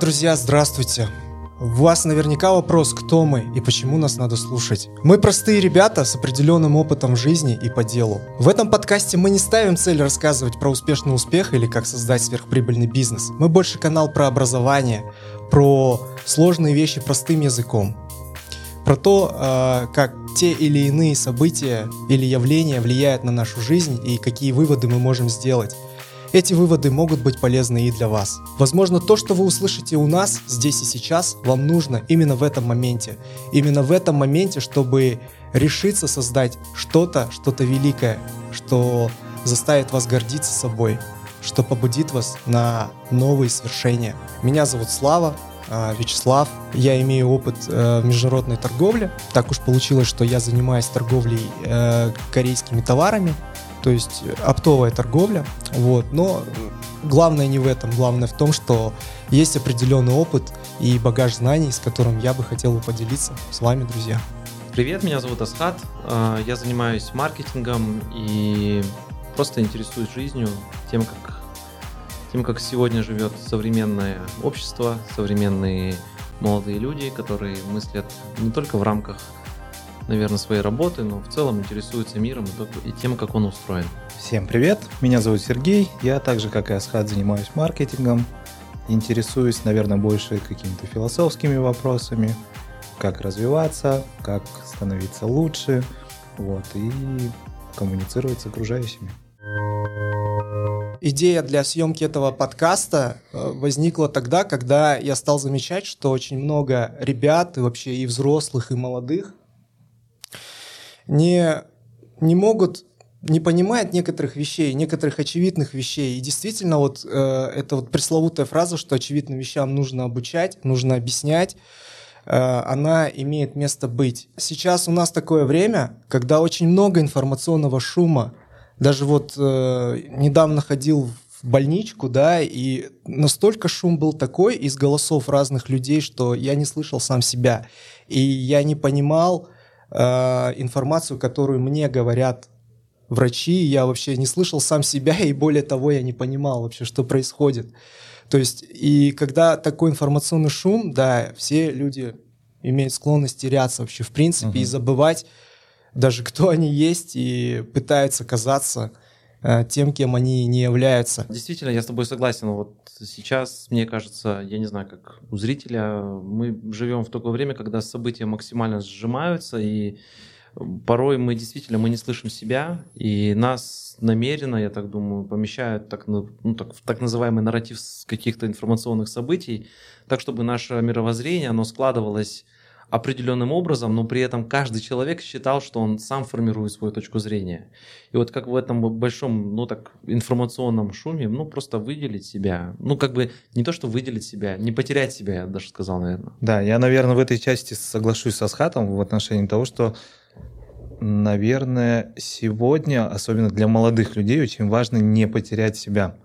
Друзья, здравствуйте. У вас наверняка вопрос, кто мы и почему нас надо слушать. Мы простые ребята с определенным опытом жизни и по делу. В этом подкасте мы не ставим цель рассказывать про успешный успех или как создать сверхприбыльный бизнес. Мы больше канал про образование, про сложные вещи простым языком, про то, э, как те или иные события или явления влияют на нашу жизнь и какие выводы мы можем сделать. Эти выводы могут быть полезны и для вас. Возможно, то, что вы услышите у нас здесь и сейчас, вам нужно именно в этом моменте. Именно в этом моменте, чтобы решиться создать что-то, что-то великое, что заставит вас гордиться собой, что побудит вас на новые свершения. Меня зовут Слава, а, Вячеслав. Я имею опыт э, в международной торговле. Так уж получилось, что я занимаюсь торговлей э, корейскими товарами то есть оптовая торговля, вот, но главное не в этом, главное в том, что есть определенный опыт и багаж знаний, с которым я бы хотел поделиться с вами, друзья. Привет, меня зовут Асхат, а, я занимаюсь маркетингом и просто интересуюсь жизнью, тем, как, тем, как сегодня живет современное общество, современные молодые люди, которые мыслят не только в рамках наверное, своей работы, но в целом интересуется миром и тем, как он устроен. Всем привет, меня зовут Сергей, я также, как и Асхат, занимаюсь маркетингом, интересуюсь, наверное, больше какими-то философскими вопросами, как развиваться, как становиться лучше, вот, и коммуницировать с окружающими. Идея для съемки этого подкаста э, возникла тогда, когда я стал замечать, что очень много ребят, и вообще и взрослых, и молодых, не, не могут не понимают некоторых вещей, некоторых очевидных вещей. И действительно, вот э, это вот пресловутая фраза, что очевидным вещам нужно обучать, нужно объяснять, э, она имеет место быть. Сейчас у нас такое время, когда очень много информационного шума. Даже вот э, недавно ходил в больничку, да, и настолько шум был такой из голосов разных людей, что я не слышал сам себя. И я не понимал, информацию, которую мне говорят врачи, я вообще не слышал сам себя, и более того, я не понимал вообще, что происходит. То есть, и когда такой информационный шум, да, все люди имеют склонность теряться вообще в принципе uh-huh. и забывать даже кто они есть и пытаются казаться Э, тем, кем они не являются. Действительно, я с тобой согласен. Вот сейчас, мне кажется, я не знаю, как у зрителя, мы живем в такое время, когда события максимально сжимаются, и порой мы действительно мы не слышим себя, и нас намеренно, я так думаю, помещают так, ну, так, в так называемый нарратив каких-то информационных событий, так, чтобы наше мировоззрение, оно складывалось определенным образом, но при этом каждый человек считал, что он сам формирует свою точку зрения. И вот как в этом большом, ну так, информационном шуме, ну просто выделить себя, ну как бы не то, что выделить себя, не потерять себя, я даже сказал, наверное. Да, я, наверное, в этой части соглашусь со Схатом в отношении того, что наверное, сегодня, особенно для молодых людей, очень важно не потерять себя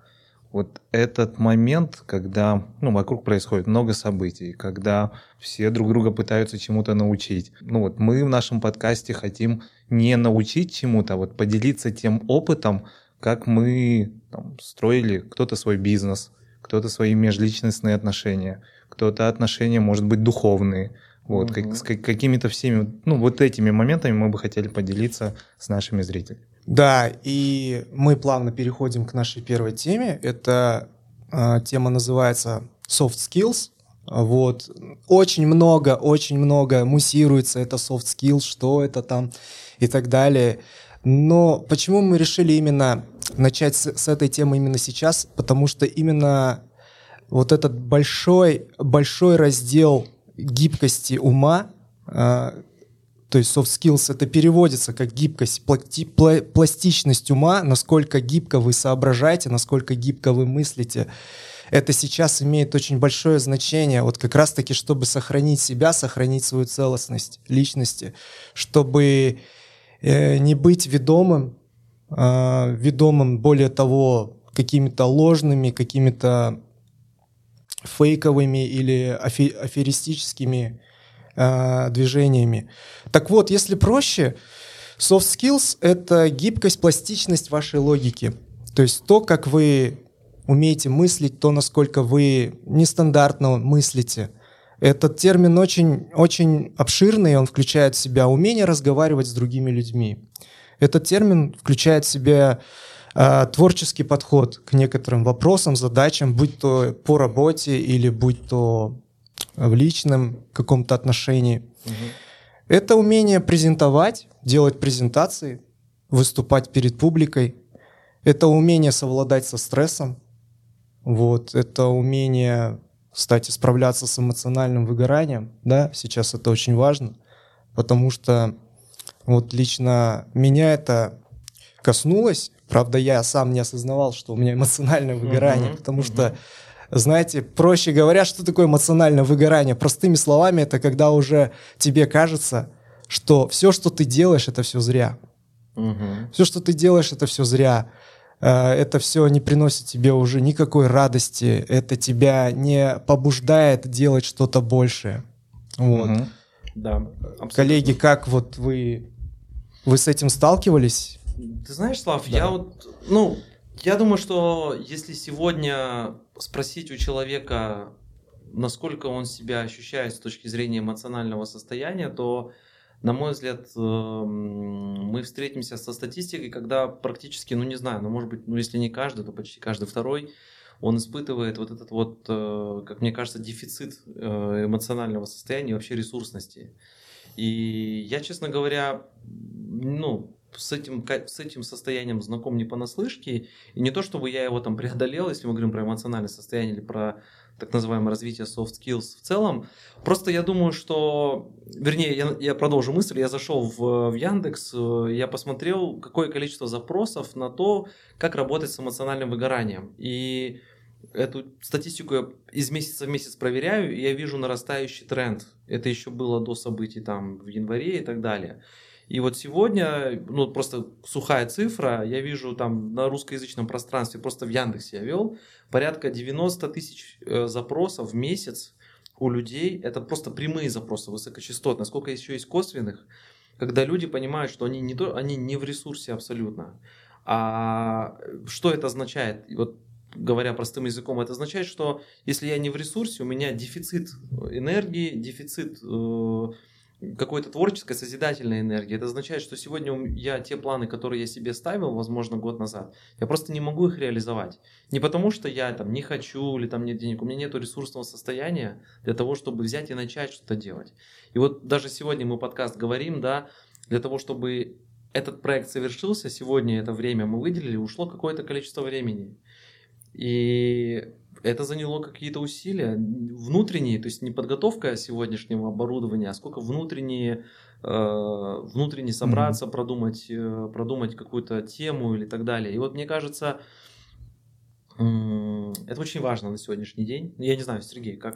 вот этот момент, когда ну, вокруг происходит много событий, когда все друг друга пытаются чему-то научить. Ну вот мы в нашем подкасте хотим не научить чему-то, а вот поделиться тем опытом, как мы там, строили кто-то свой бизнес, кто-то свои межличностные отношения, кто-то отношения, может быть, духовные. Вот, угу. как, с какими-то всеми, ну, вот этими моментами мы бы хотели поделиться с нашими зрителями. Да, и мы плавно переходим к нашей первой теме. Эта э, тема называется soft skills. Вот. Очень много, очень много муссируется это soft skills, что это там и так далее. Но почему мы решили именно начать с, с этой темы именно сейчас? Потому что именно вот этот большой, большой раздел гибкости ума, э, то есть soft skills это переводится как гибкость, пластичность ума, насколько гибко вы соображаете, насколько гибко вы мыслите. Это сейчас имеет очень большое значение, вот как раз-таки, чтобы сохранить себя, сохранить свою целостность личности, чтобы э, не быть ведомым, э, ведомым, более того, какими-то ложными, какими-то фейковыми или аферистическими э, движениями. Так вот, если проще, soft skills — это гибкость, пластичность вашей логики. То есть то, как вы умеете мыслить, то, насколько вы нестандартно мыслите. Этот термин очень, очень обширный, он включает в себя умение разговаривать с другими людьми. Этот термин включает в себя э, творческий подход к некоторым вопросам, задачам, будь то по работе или будь то в личном каком-то отношении. Угу. Это умение презентовать, делать презентации, выступать перед публикой. Это умение совладать со стрессом. Вот. Это умение, кстати, справляться с эмоциональным выгоранием. Да, сейчас это очень важно, потому что вот лично меня это коснулось. Правда, я сам не осознавал, что у меня эмоциональное выгорание, uh-huh, потому uh-huh. что знаете, проще говоря, что такое эмоциональное выгорание? Простыми словами, это когда уже тебе кажется, что все, что ты делаешь, это все зря. Угу. Все, что ты делаешь, это все зря. Э, это все не приносит тебе уже никакой радости. Это тебя не побуждает делать что-то большее. Вот. Угу. Да. Абсолютно. Коллеги, как вот вы вы с этим сталкивались? Ты знаешь, Слав, да. я вот, ну, я думаю, что если сегодня спросить у человека, насколько он себя ощущает с точки зрения эмоционального состояния, то, на мой взгляд, эм, мы встретимся со статистикой, когда практически, ну не знаю, ну может быть, ну если не каждый, то почти каждый второй, он испытывает вот этот вот, э, как мне кажется, дефицит э, эмоционального состояния и вообще ресурсности. И я, честно говоря, ну, с этим, с этим состоянием знаком не понаслышке. И не то, чтобы я его там преодолел, если мы говорим про эмоциональное состояние или про так называемое развитие soft skills в целом. Просто я думаю, что... Вернее, я, я продолжу мысль. Я зашел в, в Яндекс, э, я посмотрел, какое количество запросов на то, как работать с эмоциональным выгоранием. И эту статистику я из месяца в месяц проверяю, и я вижу нарастающий тренд. Это еще было до событий там в январе и так далее. И вот сегодня, ну просто сухая цифра, я вижу там на русскоязычном пространстве, просто в Яндексе я вел, порядка 90 тысяч э, запросов в месяц у людей. Это просто прямые запросы высокочастотные. Сколько еще есть косвенных, когда люди понимают, что они не, то, они не в ресурсе абсолютно. А что это означает? Вот говоря простым языком, это означает, что если я не в ресурсе, у меня дефицит энергии, дефицит э, какой-то творческой, созидательной энергии. Это означает, что сегодня я те планы, которые я себе ставил, возможно, год назад, я просто не могу их реализовать. Не потому, что я там не хочу или там нет денег, у меня нет ресурсного состояния для того, чтобы взять и начать что-то делать. И вот даже сегодня мы подкаст говорим, да, для того, чтобы этот проект совершился, сегодня это время мы выделили, ушло какое-то количество времени. И это заняло какие-то усилия внутренние, то есть не подготовка сегодняшнего оборудования, а сколько внутренние, э, внутренне собраться, mm-hmm. продумать, э, продумать какую-то тему или так далее. И вот мне кажется, э, это очень важно на сегодняшний день. Я не знаю, Сергей, как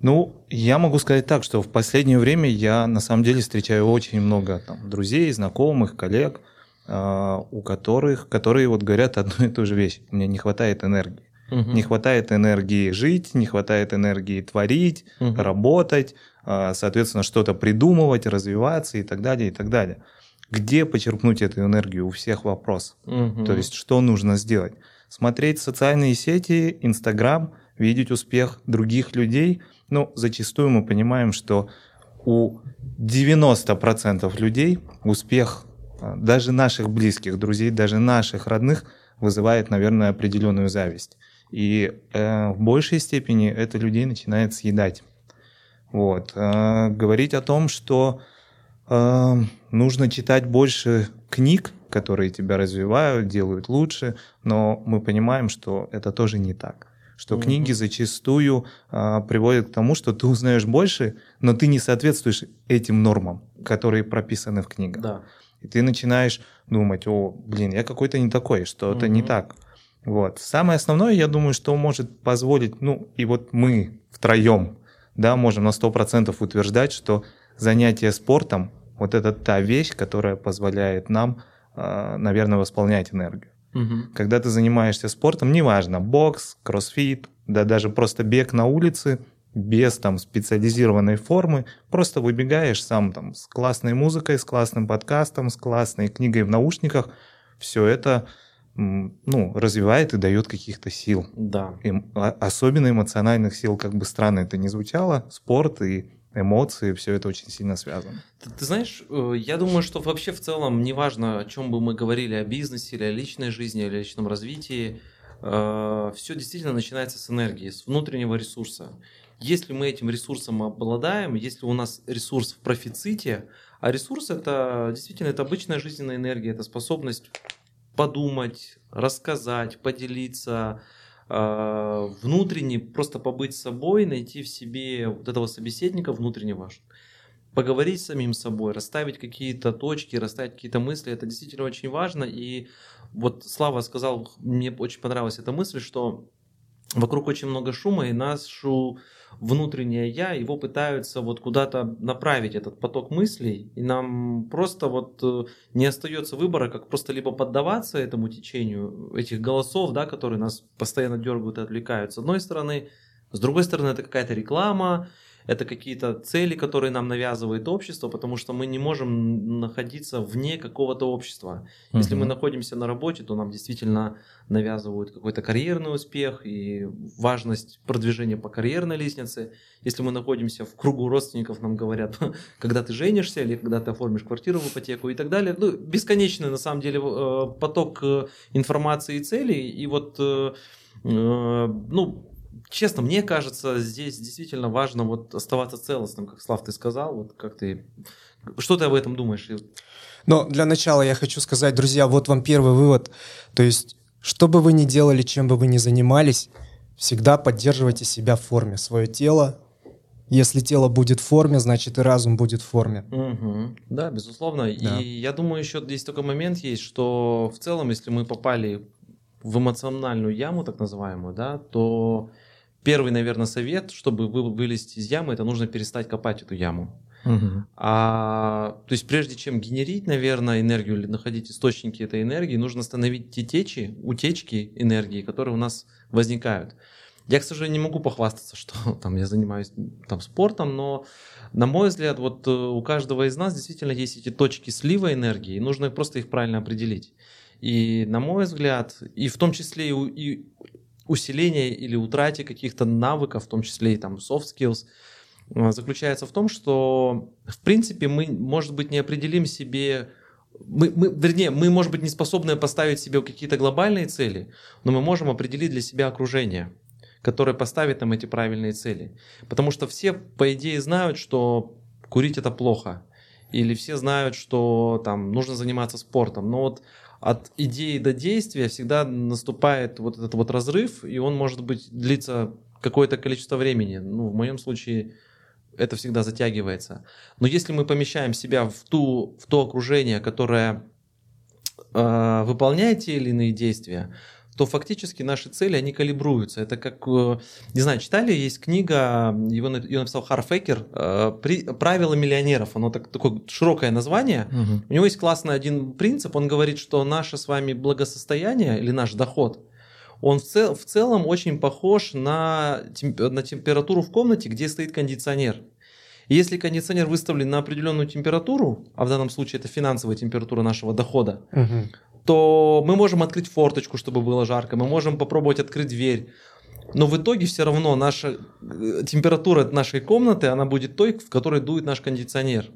Ну, я могу сказать так, что в последнее время я на самом деле встречаю очень много там, друзей, знакомых, коллег, э, у которых, которые вот говорят одну и ту же вещь. Мне не хватает энергии. Угу. Не хватает энергии жить, не хватает энергии творить, угу. работать, а, соответственно, что-то придумывать, развиваться и так далее, и так далее. Где почерпнуть эту энергию? У всех вопрос. Угу. То есть, что нужно сделать? Смотреть социальные сети, Инстаграм, видеть успех других людей. Ну, зачастую мы понимаем, что у 90% людей успех а, даже наших близких друзей, даже наших родных вызывает, наверное, определенную зависть. И э, в большей степени это людей начинает съедать. Вот. Э, говорить о том, что э, нужно читать больше книг, которые тебя развивают, делают лучше, но мы понимаем, что это тоже не так. Что mm-hmm. книги зачастую э, приводят к тому, что ты узнаешь больше, но ты не соответствуешь этим нормам, которые прописаны в книгах. Да. И ты начинаешь думать, о, блин, я какой-то не такой, что-то mm-hmm. не так. Вот. Самое основное, я думаю, что может позволить, ну, и вот мы втроем, да, можем на 100% утверждать, что занятие спортом – вот это та вещь, которая позволяет нам, а, наверное, восполнять энергию. Угу. Когда ты занимаешься спортом, неважно, бокс, кроссфит, да даже просто бег на улице, без там специализированной формы, просто выбегаешь сам там с классной музыкой, с классным подкастом, с классной книгой в наушниках, все это ну, развивает и дает каких-то сил. Да. И, а, особенно эмоциональных сил, как бы странно это ни звучало, спорт и эмоции, все это очень сильно связано. Ты, ты знаешь, э, я думаю, что вообще в целом, неважно, о чем бы мы говорили, о бизнесе или о личной жизни, или о личном развитии, э, все действительно начинается с энергии, с внутреннего ресурса. Если мы этим ресурсом обладаем, если у нас ресурс в профиците, а ресурс это действительно это обычная жизненная энергия, это способность подумать, рассказать, поделиться, э, внутренне просто побыть собой, найти в себе вот этого собеседника внутреннего, поговорить с самим собой, расставить какие-то точки, расставить какие-то мысли, это действительно очень важно. И вот Слава сказал, мне очень понравилась эта мысль, что вокруг очень много шума, и нашу внутреннее я, его пытаются вот куда-то направить этот поток мыслей, и нам просто вот э, не остается выбора, как просто либо поддаваться этому течению этих голосов, да, которые нас постоянно дергают и отвлекают, с одной стороны, с другой стороны, это какая-то реклама, это какие-то цели, которые нам навязывает общество, потому что мы не можем находиться вне какого-то общества. Угу. Если мы находимся на работе, то нам действительно навязывают какой-то карьерный успех и важность продвижения по карьерной лестнице. Если мы находимся в кругу родственников, нам говорят, когда ты женишься или когда ты оформишь квартиру в ипотеку и так далее. Ну, бесконечный на самом деле э, поток э, информации и целей. И вот, э, ну, честно, мне кажется, здесь действительно важно вот оставаться целостным, как Слав ты сказал, вот как ты, что ты об этом думаешь? Но для начала я хочу сказать, друзья, вот вам первый вывод, то есть, что бы вы ни делали, чем бы вы ни занимались, всегда поддерживайте себя в форме, свое тело. Если тело будет в форме, значит и разум будет в форме. Угу. Да, безусловно. Да. И я думаю, еще здесь такой момент есть, что в целом, если мы попали в эмоциональную яму, так называемую, да, то первый, наверное, совет, чтобы вылезти из ямы, это нужно перестать копать эту яму. Угу. А, то есть прежде чем генерить, наверное, энергию или находить источники этой энергии, нужно остановить те течи, утечки энергии, которые у нас возникают. Я, к сожалению, не могу похвастаться, что там я занимаюсь там спортом, но на мой взгляд, вот э, у каждого из нас действительно есть эти точки слива энергии, и нужно просто их правильно определить. И на мой взгляд, и в том числе и, и усиления или утрате каких-то навыков, в том числе и там soft skills, э, заключается в том, что в принципе мы, может быть, не определим себе мы, мы, вернее, мы, может быть, не способны поставить себе какие-то глобальные цели, но мы можем определить для себя окружение, которое поставит нам эти правильные цели. Потому что все, по идее, знают, что курить это плохо. Или все знают, что там нужно заниматься спортом. Но вот от идеи до действия всегда наступает вот этот вот разрыв, и он может быть длиться какое-то количество времени. Ну, в моем случае это всегда затягивается. Но если мы помещаем себя в, ту, в то окружение, которое э, выполняет те или иные действия, то фактически наши цели, они калибруются. Это как, э, не знаю, читали, есть книга, его, ее написал Харфекер э, «Правила миллионеров». Оно так, такое широкое название. Угу. У него есть классный один принцип. Он говорит, что наше с вами благосостояние или наш доход, он в, цел, в целом очень похож на, на температуру в комнате, где стоит кондиционер. Если кондиционер выставлен на определенную температуру, а в данном случае это финансовая температура нашего дохода, угу то мы можем открыть форточку, чтобы было жарко, мы можем попробовать открыть дверь. Но в итоге все равно наша э, температура нашей комнаты, она будет той, в которой дует наш кондиционер.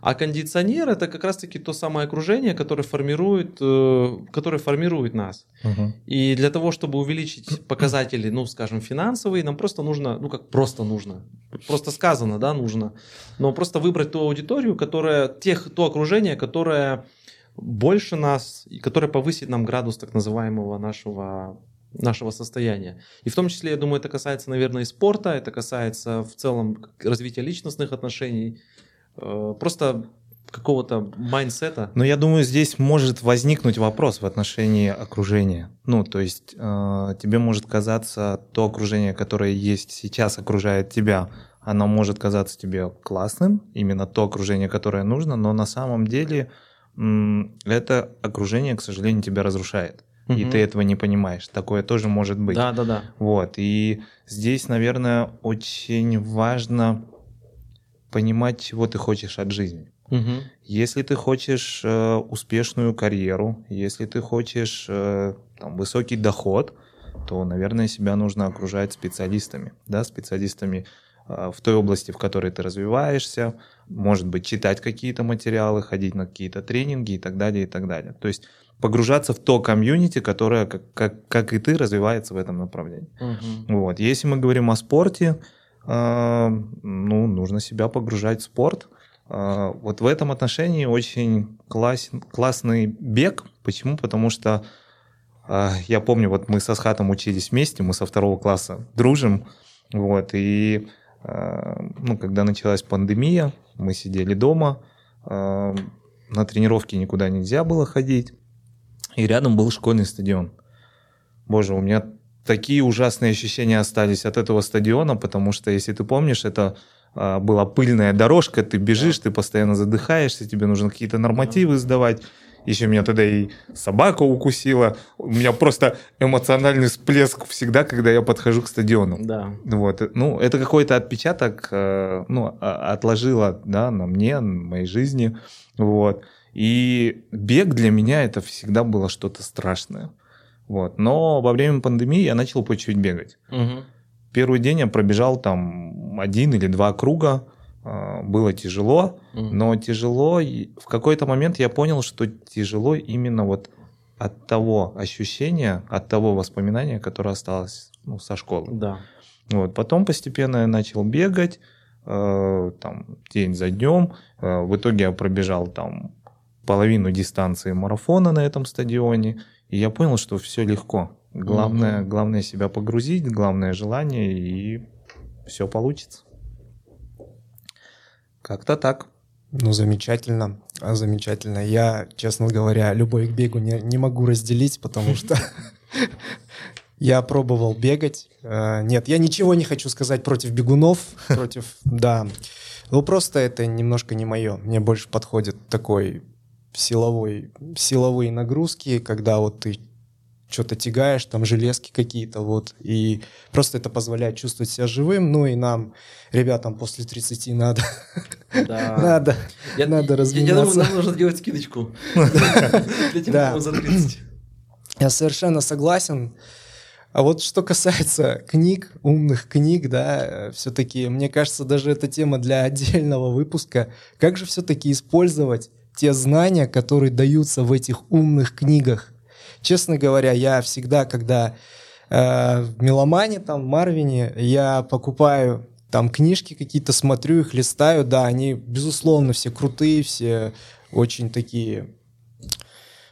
А кондиционер это как раз-таки то самое окружение, которое формирует, э, которое формирует нас. Угу. И для того, чтобы увеличить показатели, ну, скажем, финансовые, нам просто нужно, ну, как просто нужно, просто сказано, да, нужно, но просто выбрать ту аудиторию, которая, тех, то окружение, которое больше нас, и которая повысит нам градус так называемого нашего нашего состояния. И в том числе, я думаю, это касается, наверное, и спорта, это касается в целом развития личностных отношений, просто какого-то mindset а. Но я думаю, здесь может возникнуть вопрос в отношении окружения. Ну, то есть э, тебе может казаться то окружение, которое есть сейчас, окружает тебя, оно может казаться тебе классным, именно то окружение, которое нужно, но на самом деле это окружение, к сожалению, тебя разрушает. Угу. И ты этого не понимаешь. Такое тоже может быть. Да, да, да. Вот. И здесь, наверное, очень важно понимать, чего ты хочешь от жизни. Мгм. Если ты хочешь э, успешную карьеру, если ты хочешь э, там, высокий доход, то, наверное, себя нужно окружать специалистами, да, специалистами э, в той области, в которой ты развиваешься, может быть, читать какие-то материалы, ходить на какие-то тренинги и так далее, и так далее. То есть погружаться в то комьюнити, которое, как, как, как и ты, развивается в этом направлении. Мгм. Вот. Если мы говорим о спорте, ну, нужно себя погружать в спорт. Э, вот в этом отношении очень класс, классный бег. Почему? Потому что э, я помню, вот мы со Схатом учились вместе, мы со второго класса дружим. Вот, и ну, когда началась пандемия, мы сидели дома, на тренировки никуда нельзя было ходить, и рядом был школьный стадион. Боже, у меня такие ужасные ощущения остались от этого стадиона, потому что, если ты помнишь, это а, была пыльная дорожка, ты бежишь, ты постоянно задыхаешься, тебе нужно какие-то нормативы сдавать. Еще меня тогда и собака укусила. У меня просто эмоциональный всплеск всегда, когда я подхожу к стадиону. Да. Вот, ну, это какой-то отпечаток, э, ну, а- отложило, да, на мне, на моей жизни, вот. И бег для меня это всегда было что-то страшное, вот. Но во время пандемии я начал по чуть бегать. Мгм. Первый день я пробежал там один или два круга, э, было тяжело, Мгм. но тяжело, в какой-то момент я понял, что тяжело именно вот от того ощущения, от того воспоминания, которое осталось ну, со школы. Да. Вот. Потом постепенно я начал бегать, э, там, день за днем. Э, в итоге я пробежал там половину дистанции марафона на этом стадионе. И я понял, что все легко. Главное, Мгм. главное себя погрузить, главное желание, и все получится. Как-то так. Ну, замечательно, а, замечательно. Я, честно говоря, любовь к бегу не, не могу разделить, потому что я пробовал бегать. Э, Нет, я ничего не хочу сказать против бегунов, против, да. Ну, просто это немножко не мое. Мне больше подходит такой силовой, силовые нагрузки, когда вот ты что-то тягаешь, там железки какие-то, вот, и просто это позволяет чувствовать себя живым, ну и нам, ребятам после 30 надо, Да. надо, Я- надо я- Я думаю, разминаться. нам нужно делать скидочку. Для тех, кому за 30. Я совершенно согласен. А вот что касается книг, умных книг, да, все-таки, мне кажется, даже эта тема для отдельного выпуска. Как же все-таки использовать те знания, которые даются в этих умных книгах? Честно говоря, я всегда, когда э, в Меломане, там, в Марвине, я покупаю там книжки какие-то, смотрю их, листаю, да, они, безусловно, все крутые, все очень такие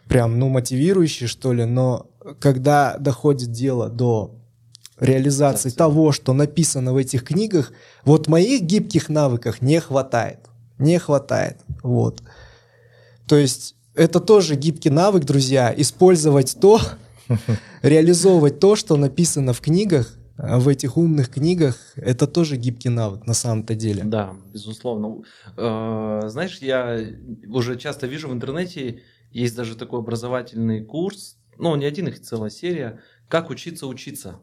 прям, ну, мотивирующие, что ли, но когда доходит дело до реализации Да, того, что написано в этих книгах, вот моих гибких навыках не хватает. Не хватает. Вот. То есть это тоже гибкий навык, друзья, использовать то, реализовывать то, что написано в книгах, а в этих умных книгах, это тоже гибкий навык на самом-то деле. Да, безусловно. Э, Знаешь, я уже часто вижу в интернете, есть даже такой образовательный курс, ну, не один, их целая серия, «Как учиться учиться».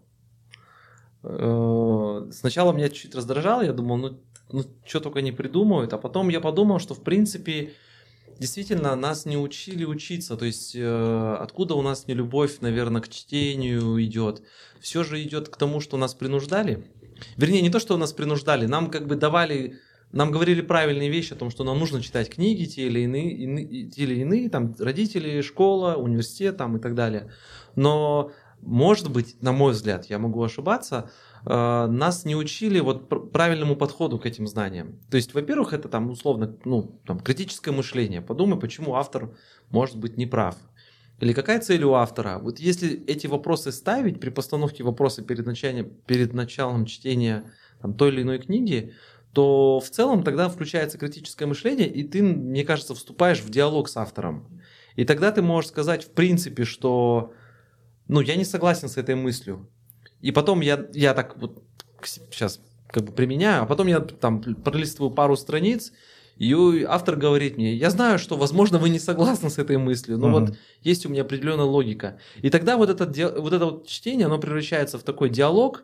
Э, Сначала меня чуть раздражало, я думал, ну, ну что только не придумают, а потом я подумал, что в принципе действительно нас не учили учиться, то есть э, откуда у нас не любовь, наверное, к чтению идет, все же идет к тому, что нас принуждали. Вернее, не то, что нас принуждали, нам как бы давали, нам говорили правильные вещи о том, что нам нужно читать книги, те или иные, ины- те или иные там родители, школа, университет там и так далее. Но, может быть, на мой взгляд, я могу ошибаться, нас не учили вот пр- правильному подходу к этим знаниям. То есть, во-первых, это там условно, ну, там, критическое мышление. Подумай, почему автор может быть неправ. Или какая цель у автора? Вот если эти вопросы ставить при постановке вопроса перед, началем, перед началом чтения там, той или иной книги, то в целом тогда включается критическое мышление, и ты, мне кажется, вступаешь в диалог с автором. И тогда ты можешь сказать, в принципе, что ну, я не согласен с этой мыслью. И потом я, я так вот сейчас как бы применяю, а потом я там пролистываю пару страниц, и автор говорит мне, я знаю, что, возможно, вы не согласны с этой мыслью, но Мгм. вот есть у меня определенная логика. И тогда вот это, вот это вот чтение, оно превращается в такой диалог,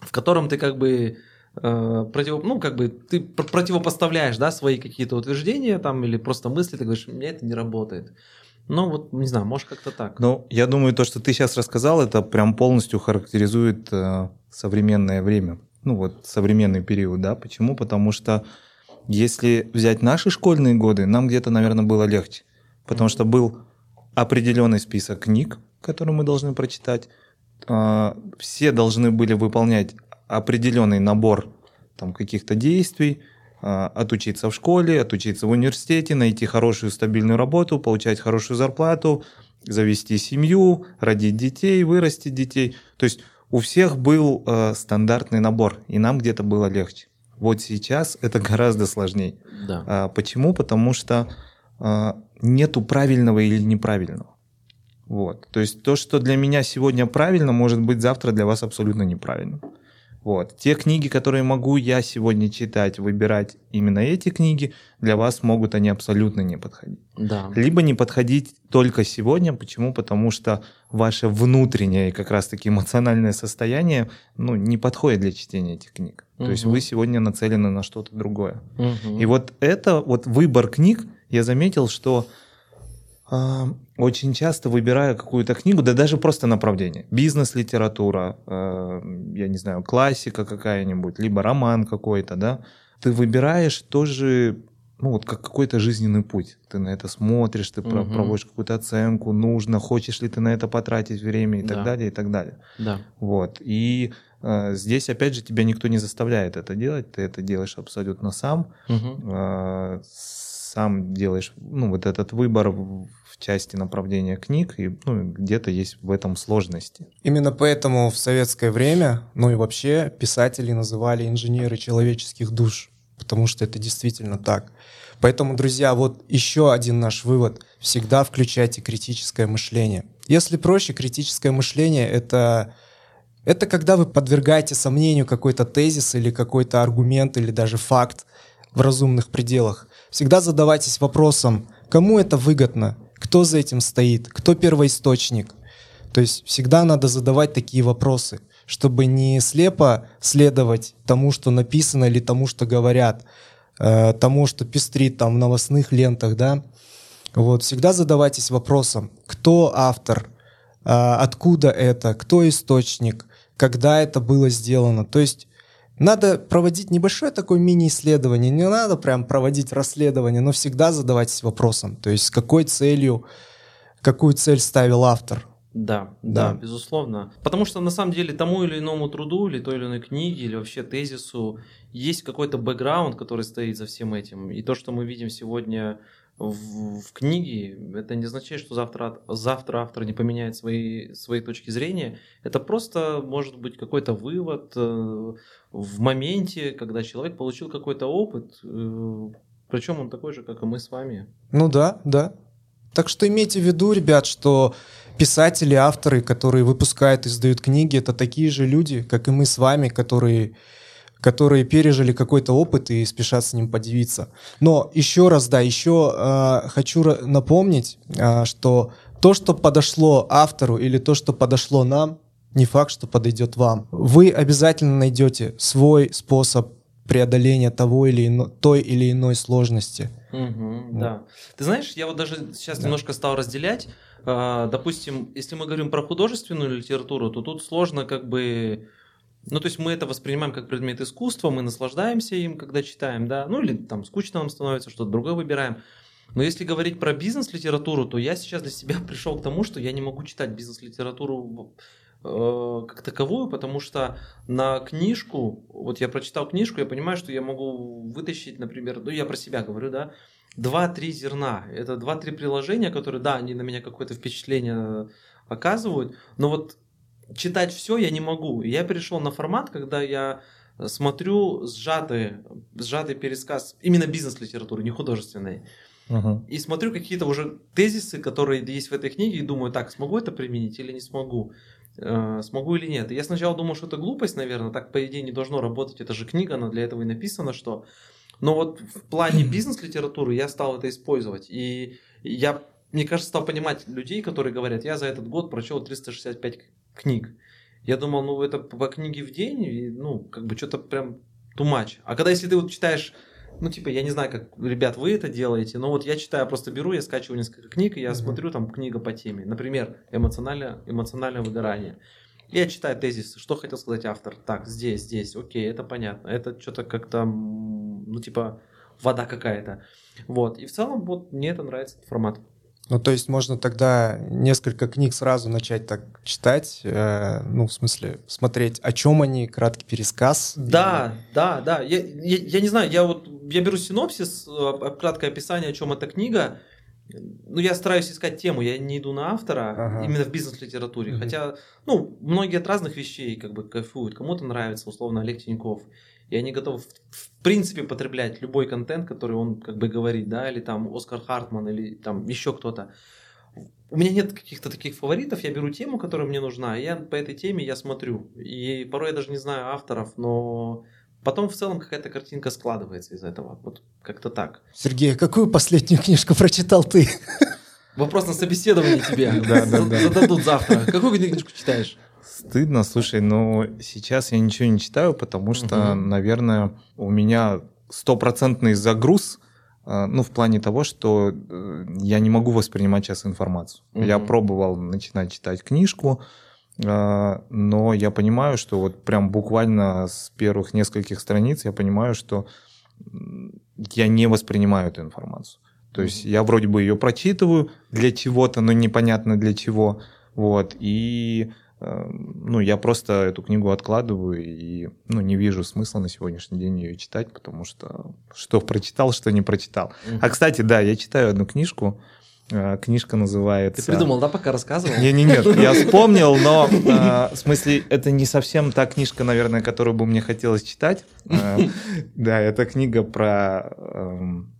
в котором ты как бы э, против, ну, как бы ты противопоставляешь, да, свои какие-то утверждения там или просто мысли, ты говоришь, мне это не работает. Ну, вот, не знаю, может, как-то так. Ну, я думаю, то, что ты сейчас рассказал, это прям полностью характеризует э, современное время. Ну, вот современный период, да. Почему? Потому что если взять наши школьные годы, нам где-то, наверное, было легче. Потому что был определенный список книг, которые мы должны прочитать. Э, все должны были выполнять определенный набор там, каких-то действий, отучиться в школе, отучиться в университете, найти хорошую стабильную работу, получать хорошую зарплату, завести семью, родить детей, вырастить детей. То есть у всех был э, стандартный набор, и нам где-то было легче. Вот сейчас это гораздо сложнее. Да. А, почему? Потому что а, нету правильного или неправильного. Вот. То есть то, что для меня сегодня правильно, может быть завтра для вас абсолютно неправильно. Вот. Те книги, которые могу я сегодня читать, выбирать именно эти книги, для вас могут они абсолютно не подходить. Да. Либо не подходить только сегодня. Почему? Потому что ваше внутреннее как раз-таки эмоциональное состояние ну, не подходит для чтения этих книг. Мгм. То есть вы сегодня нацелены на что-то другое. Мгм. И вот это, вот выбор книг, я заметил, что очень часто выбирая какую-то книгу, да даже просто направление, бизнес-литература, э, я не знаю, классика какая-нибудь, либо роман какой-то, да, ты выбираешь тоже, ну вот как какой-то жизненный путь. Ты на это смотришь, ты Мгм. проводишь какую-то оценку, нужно, хочешь ли ты на это потратить время и так Да. далее, и так далее. Да. Вот. И э, здесь, опять же, тебя никто не заставляет это делать, ты это делаешь абсолютно сам Мгм. э, сам делаешь ну, вот этот выбор в части направления книг, и ну, где-то есть в этом сложности. Именно поэтому в советское время, ну и вообще, писатели называли инженеры человеческих душ, потому что это действительно так. Поэтому, друзья, вот еще один наш вывод. Всегда включайте критическое мышление. Если проще, критическое мышление — это, это когда вы подвергаете сомнению какой-то тезис или какой-то аргумент или даже факт в разумных пределах. Всегда задавайтесь вопросом, кому это выгодно, кто за этим стоит, кто первоисточник. То есть всегда надо задавать такие вопросы, чтобы не слепо следовать тому, что написано или тому, что говорят, э, тому, что пестрит там в новостных лентах, да. Вот всегда задавайтесь вопросом, кто автор, э, откуда это, кто источник, когда это было сделано. То есть надо проводить небольшое такое мини-исследование, не надо прям проводить расследование, но всегда задавайтесь вопросом, то есть с какой целью, какую цель ставил автор. Да, да, Да. безусловно. Потому что на самом деле тому или иному труду, или той или иной книге, или вообще тезису есть какой-то бэкграунд, который стоит за всем этим. И то, что мы видим сегодня в, в книге, это не означает, что завтра, завтра автор не поменяет свои, свои точки зрения. Это просто может быть какой-то вывод э, в моменте, когда человек получил какой-то опыт, э, причем он такой же, как и мы с вами. Ну да, да. Так что имейте в виду, ребят, что писатели, авторы, которые выпускают издают книги, это такие же люди, как и мы с вами, которые, которые пережили какой-то опыт и спешат с ним поделиться. Но еще раз, да, еще э, хочу напомнить, э, что то, что подошло автору или то, что подошло нам, не факт, что подойдет вам. Вы обязательно найдете свой способ преодоления того или ино- той или иной сложности. Мгм, Вот. да. Ты знаешь, я вот даже сейчас Да. немножко стал разделять. А, Допустим, если мы говорим про художественную литературу, то тут сложно как бы... Ну, то есть мы это воспринимаем как предмет искусства, мы наслаждаемся им, когда читаем, да, ну или там скучно нам становится, что-то другое выбираем. Но если говорить про бизнес-литературу, то я сейчас для себя пришел к тому, что я не могу читать бизнес-литературу э, как таковую, потому что на книжку, вот я прочитал книжку, я понимаю, что я могу вытащить, например, ну я про себя говорю, да, два-три зерна. Это два-три приложения, которые, да, они на меня какое-то впечатление оказывают, но вот читать все я не могу. Я перешел на формат, когда я смотрю сжатый, сжатый пересказ именно бизнес-литературы, не художественной. И смотрю какие-то уже тезисы, которые есть в этой книге, и думаю, так, смогу это применить или не смогу? Э, смогу или нет? Я сначала думал, что это глупость, наверное, так по идее не должно работать, это же книга, она для этого и написана, что... Но вот в плане бизнес-литературы я стал это использовать, и я, мне кажется, стал понимать людей, которые говорят, я за этот год прочел 365 к- книг. Я думал, ну это по книге в день, и, ну, как бы что-то прям much. А когда если ты вот читаешь ну, типа, я не знаю, как, ребят, вы это делаете, но вот я читаю, просто беру, я скачиваю несколько книг, и я mm-hmm. смотрю там книга по теме. Например, эмоциональное, эмоциональное выгорание. Я читаю тезисы, что хотел сказать автор. Так, здесь, здесь, окей, это понятно. Это что-то как-то, ну, типа, вода какая-то. Вот. И в целом, вот, мне это нравится, этот формат. Ну, то есть можно тогда несколько книг сразу начать так читать, э, ну, в смысле, смотреть, о чем они, краткий пересказ. Да, и... да, да. Я, я, я не знаю, я вот я беру синопсис, э, краткое описание, о чем эта книга. Ну, я стараюсь искать тему, я не иду на автора, ага. именно в бизнес-литературе. Угу. Хотя, ну, многие от разных вещей как бы кайфуют. Кому-то нравится, условно, Олег Тиньков и они готовы в принципе потреблять любой контент, который он как бы говорит, да, или там Оскар Хартман, или там еще кто-то. У меня нет каких-то таких фаворитов, я беру тему, которая мне нужна, и я по этой теме я смотрю. И порой я даже не знаю авторов, но потом в целом какая-то картинка складывается из этого. Вот как-то так. Сергей, а какую последнюю книжку прочитал ты? Вопрос на собеседование тебе зададут завтра. Какую книжку читаешь? Стыдно, слушай, но сейчас я ничего не читаю, потому что, угу. наверное, у меня стопроцентный загруз, э, ну, в плане того, что э, я не могу воспринимать сейчас информацию. Угу. Я пробовал начинать читать книжку, э, но я понимаю, что вот прям буквально с первых нескольких страниц я понимаю, что я не воспринимаю эту информацию. То есть я вроде бы ее прочитываю для чего-то, но непонятно для чего. Вот. И ну, я просто эту книгу откладываю и ну, не вижу смысла на сегодняшний день ее читать, потому что что прочитал, что не прочитал. Mm-hmm. А, кстати, да, я читаю одну книжку, э, Книжка называется... Ты придумал, да, пока рассказывал? Не, не, нет, я вспомнил, но э, в смысле это не совсем та книжка, наверное, которую бы мне хотелось читать. Э, да, это книга про эм,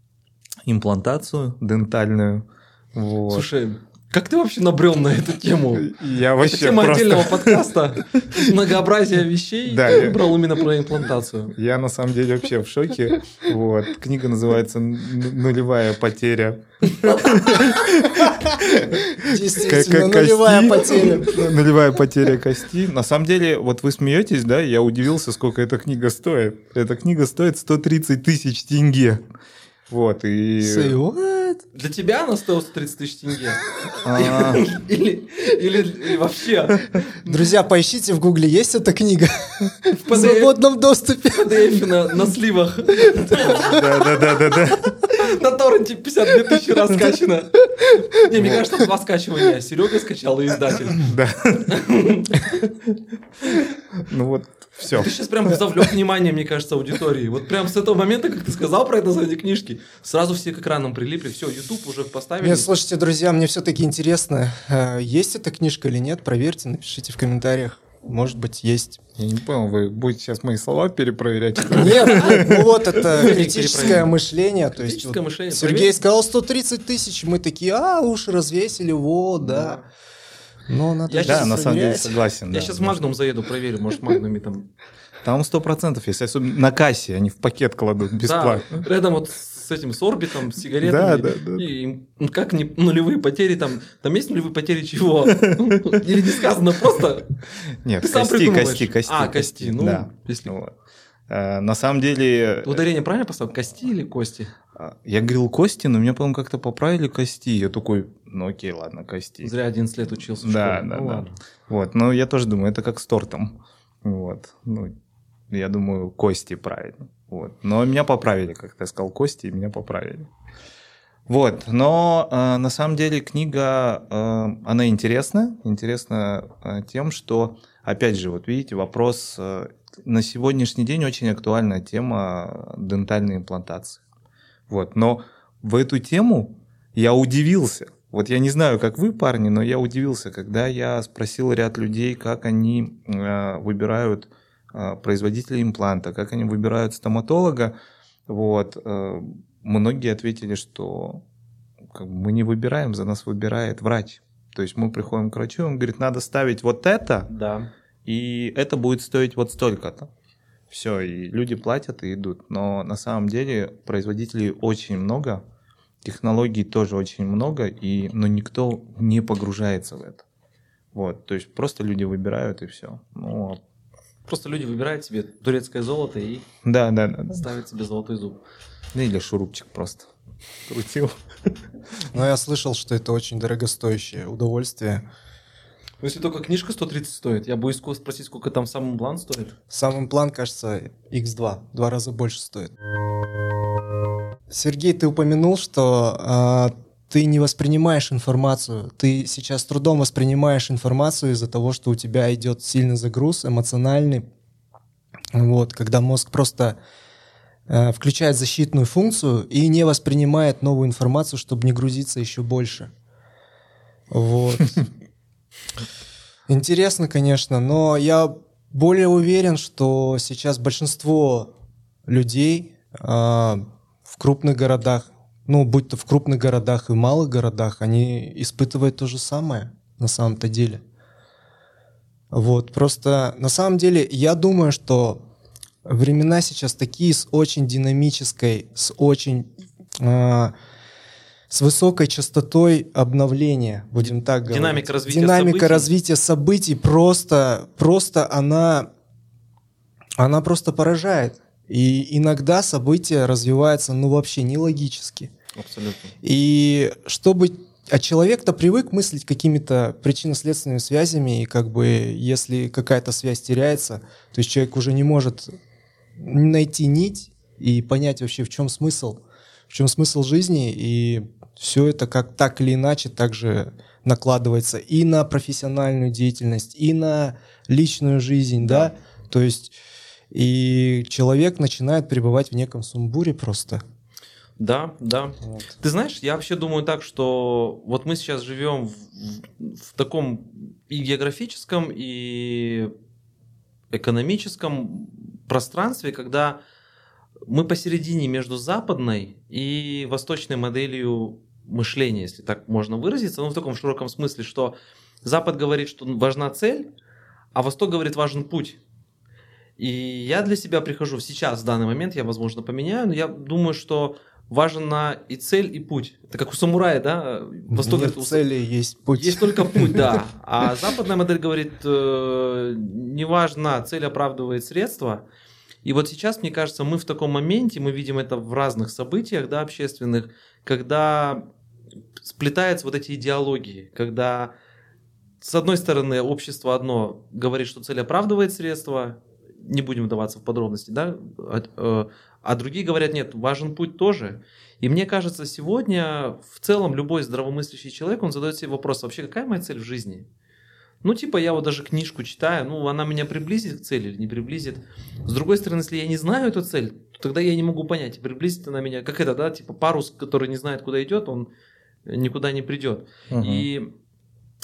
имплантацию дентальную. Вот. Слушай, как ты вообще набрел на эту тему? Я вообще Это тема просто... отдельного подкаста. Многообразие вещей. Да, ты выбрал именно про имплантацию. Я на самом деле вообще в шоке. Вот. Книга называется «Нулевая потеря». Действительно, нулевая потеря. Нулевая потеря кости. На самом деле, вот вы смеетесь, да? Я удивился, сколько эта книга стоит. Эта книга стоит 130 тысяч тенге. Вот, и... What? Для тебя она стоила 130 тысяч тенге? А. Или, вообще? Друзья, поищите в гугле, есть эта книга? В свободном доступе. На сливах. Да-да-да-да-да. На торренте 52 тысячи раз скачано. Не, мне кажется, два скачивания. Серега скачал и издатель. Да. Ну вот, все. Ты сейчас прям завлек внимание, мне кажется, аудитории. Вот прям с этого момента, как ты сказал про это название книжки, сразу все к экранам прилипли. Все, YouTube уже поставили. Нет, слушайте, друзья, мне все-таки интересно, э, есть эта книжка или нет, проверьте, напишите в комментариях. Может быть, есть. Я не понял, вы будете сейчас мои слова перепроверять? Нет, ну вот это критическое мышление. Критическое мышление. Сергей сказал 130 тысяч, мы такие, а, уши развесили, вот, да. Но надо я да, на самом деле согласен. Я да, сейчас в Магнум заеду, проверю, может, в Магнуме там... Там сто процентов, если особенно на кассе, они в пакет кладут бесплатно. Да, рядом вот с этим, с орбитом, с сигаретами. Да, да, да. И ну, как не, нулевые потери там, там есть нулевые потери чего? Или не сказано просто? Нет, кости, кости, кости. А, кости, ну, да. если... Э, на самом деле... Ударение правильно поставил? Кости или кости? А, я говорил кости, но меня, по-моему, как-то поправили кости. Я такой, ну окей, ладно, кости. Зря 11 лет учился в да, школе. Да, ну, да, ладно. Вот, но я тоже думаю, это как с тортом. Вот, ну, я думаю, кости правильно. Вот. Но меня поправили, как ты сказал, кости, и меня поправили. Вот, но э, на самом деле книга, э, она интересная, интересна э, тем, что, опять же, вот видите, вопрос э, на сегодняшний день очень актуальная тема дентальной имплантации. Вот, но в эту тему я удивился. Вот я не знаю, как вы, парни, но я удивился, когда я спросил ряд людей, как они э, выбирают э, производителя импланта, как они выбирают стоматолога. Вот, э, многие ответили, что как бы, мы не выбираем, за нас выбирает врач. То есть мы приходим к врачу, он говорит, надо ставить вот это, да и это будет стоить вот столько-то. Все, и люди платят и идут. Но на самом деле производителей очень много, технологий тоже очень много, и, но никто не погружается в это. Вот, то есть просто люди выбирают и все. Ну, Просто люди выбирают себе турецкое золото и Да, да, да. да. ставят себе золотой зуб. Ну или шурупчик просто крутил. Но я слышал, что это очень дорогостоящее удовольствие. Ну, если только книжка 130 стоит, я боюсь спросить, сколько там сам план стоит. Сам имплант, кажется, X2, два раза больше стоит. Сергей, ты упомянул, что а, ты не воспринимаешь информацию. Ты сейчас трудом воспринимаешь информацию из-за того, что у тебя идет сильный загруз эмоциональный. Вот, когда мозг просто э, включает защитную функцию и не воспринимает новую информацию, чтобы не грузиться еще больше. Вот. Интересно, конечно, но я более уверен, что сейчас большинство людей а, в крупных городах, ну, будь то в крупных городах и малых городах, они испытывают то же самое на самом-то деле. Вот, просто на самом деле я думаю, что времена сейчас такие с очень динамической, с очень а, с высокой частотой обновления, будем так говорить. Динамика развития Динамика событий. развития событий просто, просто она, она просто поражает. И иногда события развиваются, ну, вообще нелогически. Абсолютно. И чтобы... А человек-то привык мыслить какими-то причинно-следственными связями, и как бы если какая-то связь теряется, то есть человек уже не может найти нить и понять вообще, в чем смысл, в чем смысл жизни, и все это как так или иначе также накладывается и на профессиональную деятельность, и на личную жизнь, да, то есть и человек начинает пребывать в неком сумбуре просто. Да, да. Вот. Ты знаешь, я вообще думаю так, что вот мы сейчас живем в, в- таком и географическом, и экономическом пространстве, когда мы посередине между западной и восточной моделью мышления, если так можно выразиться, ну в таком широком смысле, что Запад говорит, что важна цель, а Восток говорит, важен путь. И я для себя прихожу сейчас, в данный момент, я, возможно, поменяю, но я думаю, что важна и цель, и путь. Это как у самурая, да? Восток Нет говорит, у- цели, есть путь. есть только путь, да. А западная модель говорит, э, неважно, цель оправдывает средства. И вот сейчас, мне кажется, мы в таком моменте, мы видим это в разных событиях, да, общественных, когда сплетаются вот эти идеологии, когда с одной стороны общество одно говорит, что цель оправдывает средства, не будем вдаваться в подробности, да, а, другие говорят, нет, важен путь тоже. И мне кажется, сегодня в целом любой здравомыслящий человек, он задает себе вопрос, вообще какая моя цель в жизни? Ну, типа, я вот даже книжку читаю, ну, она меня приблизит к цели или не приблизит. С другой стороны, если я не знаю эту цель, то тогда я не могу понять, приблизит она меня, как это, да, типа парус, который не знает, куда идет, он никуда не придет. Мгм. И,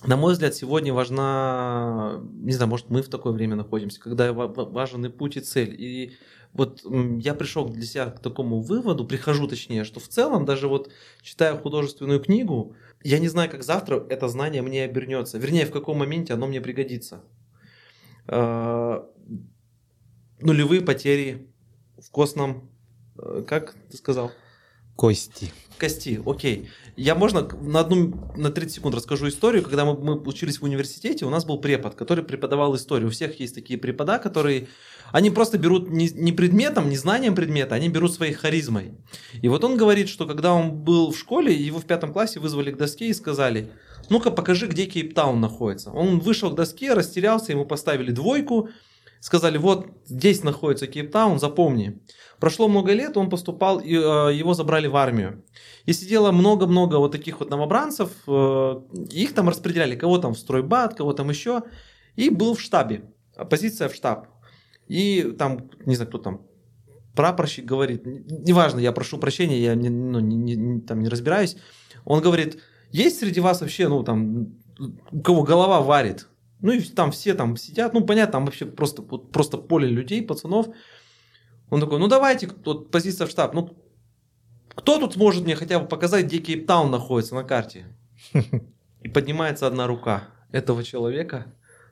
на мой взгляд, сегодня важна, не знаю, может, мы в такое время находимся, когда ва- ва- важен и путь, и цель. И вот я пришел для себя к такому выводу, прихожу точнее, что в целом, даже вот читая художественную книгу, я не знаю, как завтра это знание мне обернется. Вернее, в каком моменте оно мне пригодится. Э, Нулевые потери в костном, э, как ты сказал? Кости. Кости, окей. Я можно на одну, на 30 секунд расскажу историю. Когда мы, мы учились в университете, у нас был препод, который преподавал историю. У всех есть такие препода, которые, они просто берут не, не предметом, не знанием предмета, они берут своей харизмой. И вот он говорит, что когда он был в школе, его в пятом классе вызвали к доске и сказали, ну-ка покажи, где Кейптаун находится. Он вышел к доске, растерялся, ему поставили двойку, сказали, вот здесь находится Кейптаун, запомни. Прошло много лет, он поступал, э, его забрали в армию. И сидело много-много вот таких вот новобранцев, э, их там распределяли, кого там в стройбат, кого там еще, и был в штабе, позиция в штаб. И там, не знаю, кто там, прапорщик говорит, неважно, я прошу прощения, я ну, не- не- не- там не разбираюсь, он говорит, есть среди вас вообще, ну там, у кого голова варит? Ну и там все там сидят, ну понятно, там вообще просто, просто поле людей, пацанов. Он такой, ну давайте, вот позиция в штаб, ну кто тут может мне хотя бы показать, где Кейптаун находится на карте? И поднимается одна рука этого человека,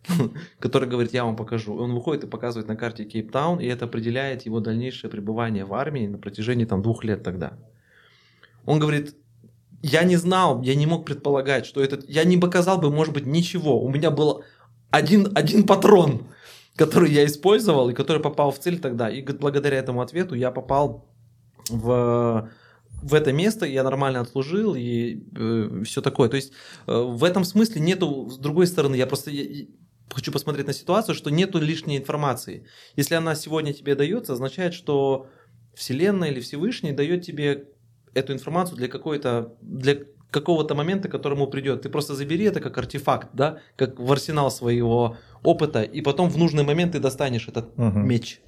который говорит, я вам покажу. И он выходит и показывает на карте Кейптаун, и это определяет его дальнейшее пребывание в армии на протяжении там двух лет тогда. Он говорит, я не знал, я не мог предполагать, что этот... Я не показал бы, может быть, ничего. У меня был один, один патрон. Который я использовал и который попал в цель тогда. И благодаря этому ответу я попал в в это место, я нормально отслужил и э, все такое. То есть э, в этом смысле нету, с другой стороны, я просто я, хочу посмотреть на ситуацию, что нету лишней информации. Если она сегодня тебе дается, означает, что Вселенная или Всевышний дает тебе эту информацию для какой-то для какого-то момента, к которому придет. Ты просто забери это как артефакт, да, как в арсенал своего опыта, и потом в нужный момент ты достанешь этот угу. меч.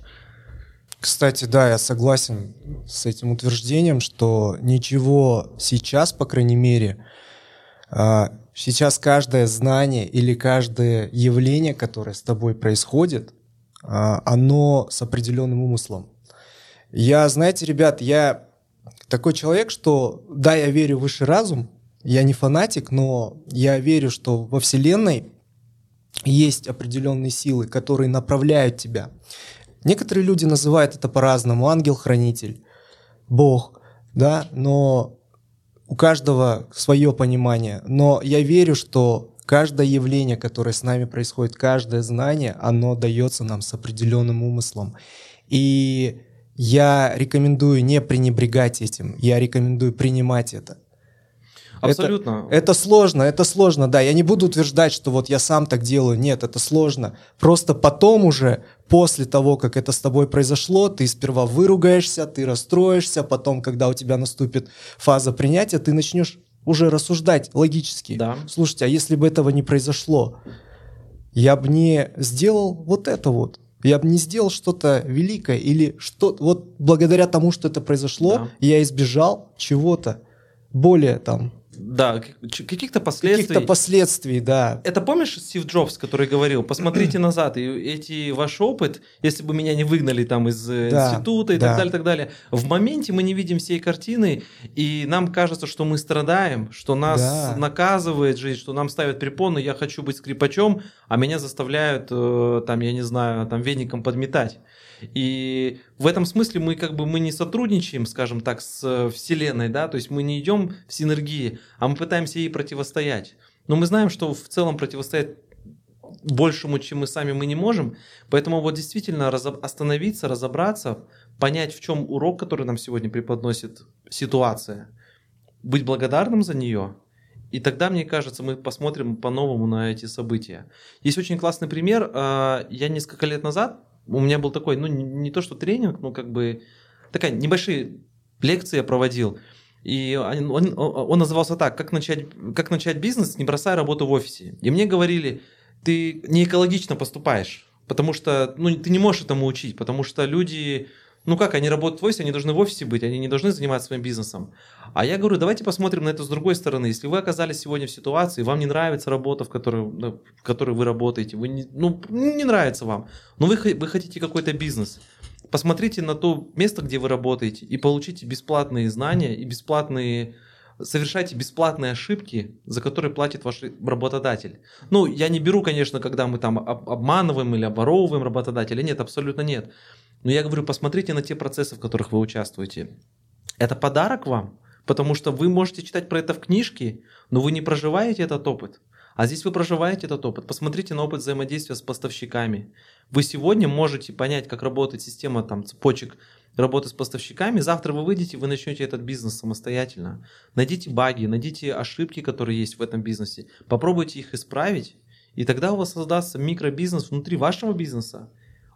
Кстати, да, я согласен с этим утверждением, что ничего сейчас, по крайней мере, а, сейчас каждое знание или каждое явление, которое с тобой происходит, а, оно с определенным умыслом. Я, знаете, ребят, я такой человек, что да, я верю в высший разум, я не фанатик, но я верю, что во Вселенной есть определенные силы, которые направляют тебя. Некоторые люди называют это по-разному. Ангел-хранитель, Бог, да, но у каждого свое понимание. Но я верю, что каждое явление, которое с нами происходит, каждое знание, оно дается нам с определенным умыслом. И я рекомендую не пренебрегать этим, я рекомендую принимать это. Абсолютно. Это, это сложно, это сложно, да. Я не буду утверждать, что вот я сам так делаю. Нет, это сложно. Просто потом уже, после того, как это с тобой произошло, ты сперва выругаешься, ты расстроишься, потом, когда у тебя наступит фаза принятия, ты начнешь уже рассуждать логически. Да. Слушайте, а если бы этого не произошло, я бы не сделал вот это вот. Я бы не сделал что-то великое или что вот благодаря тому, что это произошло, да. я избежал чего-то более там да, каких-то последствий. Каких-то последствий, да. Это помнишь Стив Джобс, который говорил, посмотрите назад, и эти ваш опыт, если бы меня не выгнали там из э, да, института и да. так далее, так далее. В моменте мы не видим всей картины, и нам кажется, что мы страдаем, что нас да. наказывает жизнь, что нам ставят препоны, я хочу быть скрипачом, а меня заставляют, э, там, я не знаю, там, веником подметать. И в этом смысле мы как бы мы не сотрудничаем, скажем так, с э, Вселенной, да, то есть мы не идем в синергии, а мы пытаемся ей противостоять. Но мы знаем, что в целом противостоять большему, чем мы сами, мы не можем. Поэтому вот действительно разоб... остановиться, разобраться, понять, в чем урок, который нам сегодня преподносит ситуация, быть благодарным за нее, и тогда, мне кажется, мы посмотрим по-новому на эти события. Есть очень классный пример. А, я несколько лет назад у меня был такой, ну, не то что тренинг, но как бы такая небольшие лекции я проводил. И он, он, он назывался так, как начать, как начать бизнес, не бросая работу в офисе. И мне говорили, ты не экологично поступаешь, потому что ну, ты не можешь этому учить, потому что люди ну как, они работают в офисе, они должны в офисе быть, они не должны заниматься своим бизнесом. А я говорю, давайте посмотрим на это с другой стороны. Если вы оказались сегодня в ситуации, вам не нравится работа, в которой, в которой вы работаете, вы не, ну, не нравится вам, но вы, вы хотите какой-то бизнес, посмотрите на то место, где вы работаете, и получите бесплатные знания и бесплатные совершайте бесплатные ошибки, за которые платит ваш работодатель. Ну, я не беру, конечно, когда мы там обманываем или оборовываем работодателя. Нет, абсолютно нет. Но я говорю, посмотрите на те процессы, в которых вы участвуете. Это подарок вам, потому что вы можете читать про это в книжке, но вы не проживаете этот опыт. А здесь вы проживаете этот опыт. Посмотрите на опыт взаимодействия с поставщиками. Вы сегодня можете понять, как работает система там, цепочек работы с поставщиками. Завтра вы выйдете, вы начнете этот бизнес самостоятельно. Найдите баги, найдите ошибки, которые есть в этом бизнесе. Попробуйте их исправить. И тогда у вас создастся микробизнес внутри вашего бизнеса.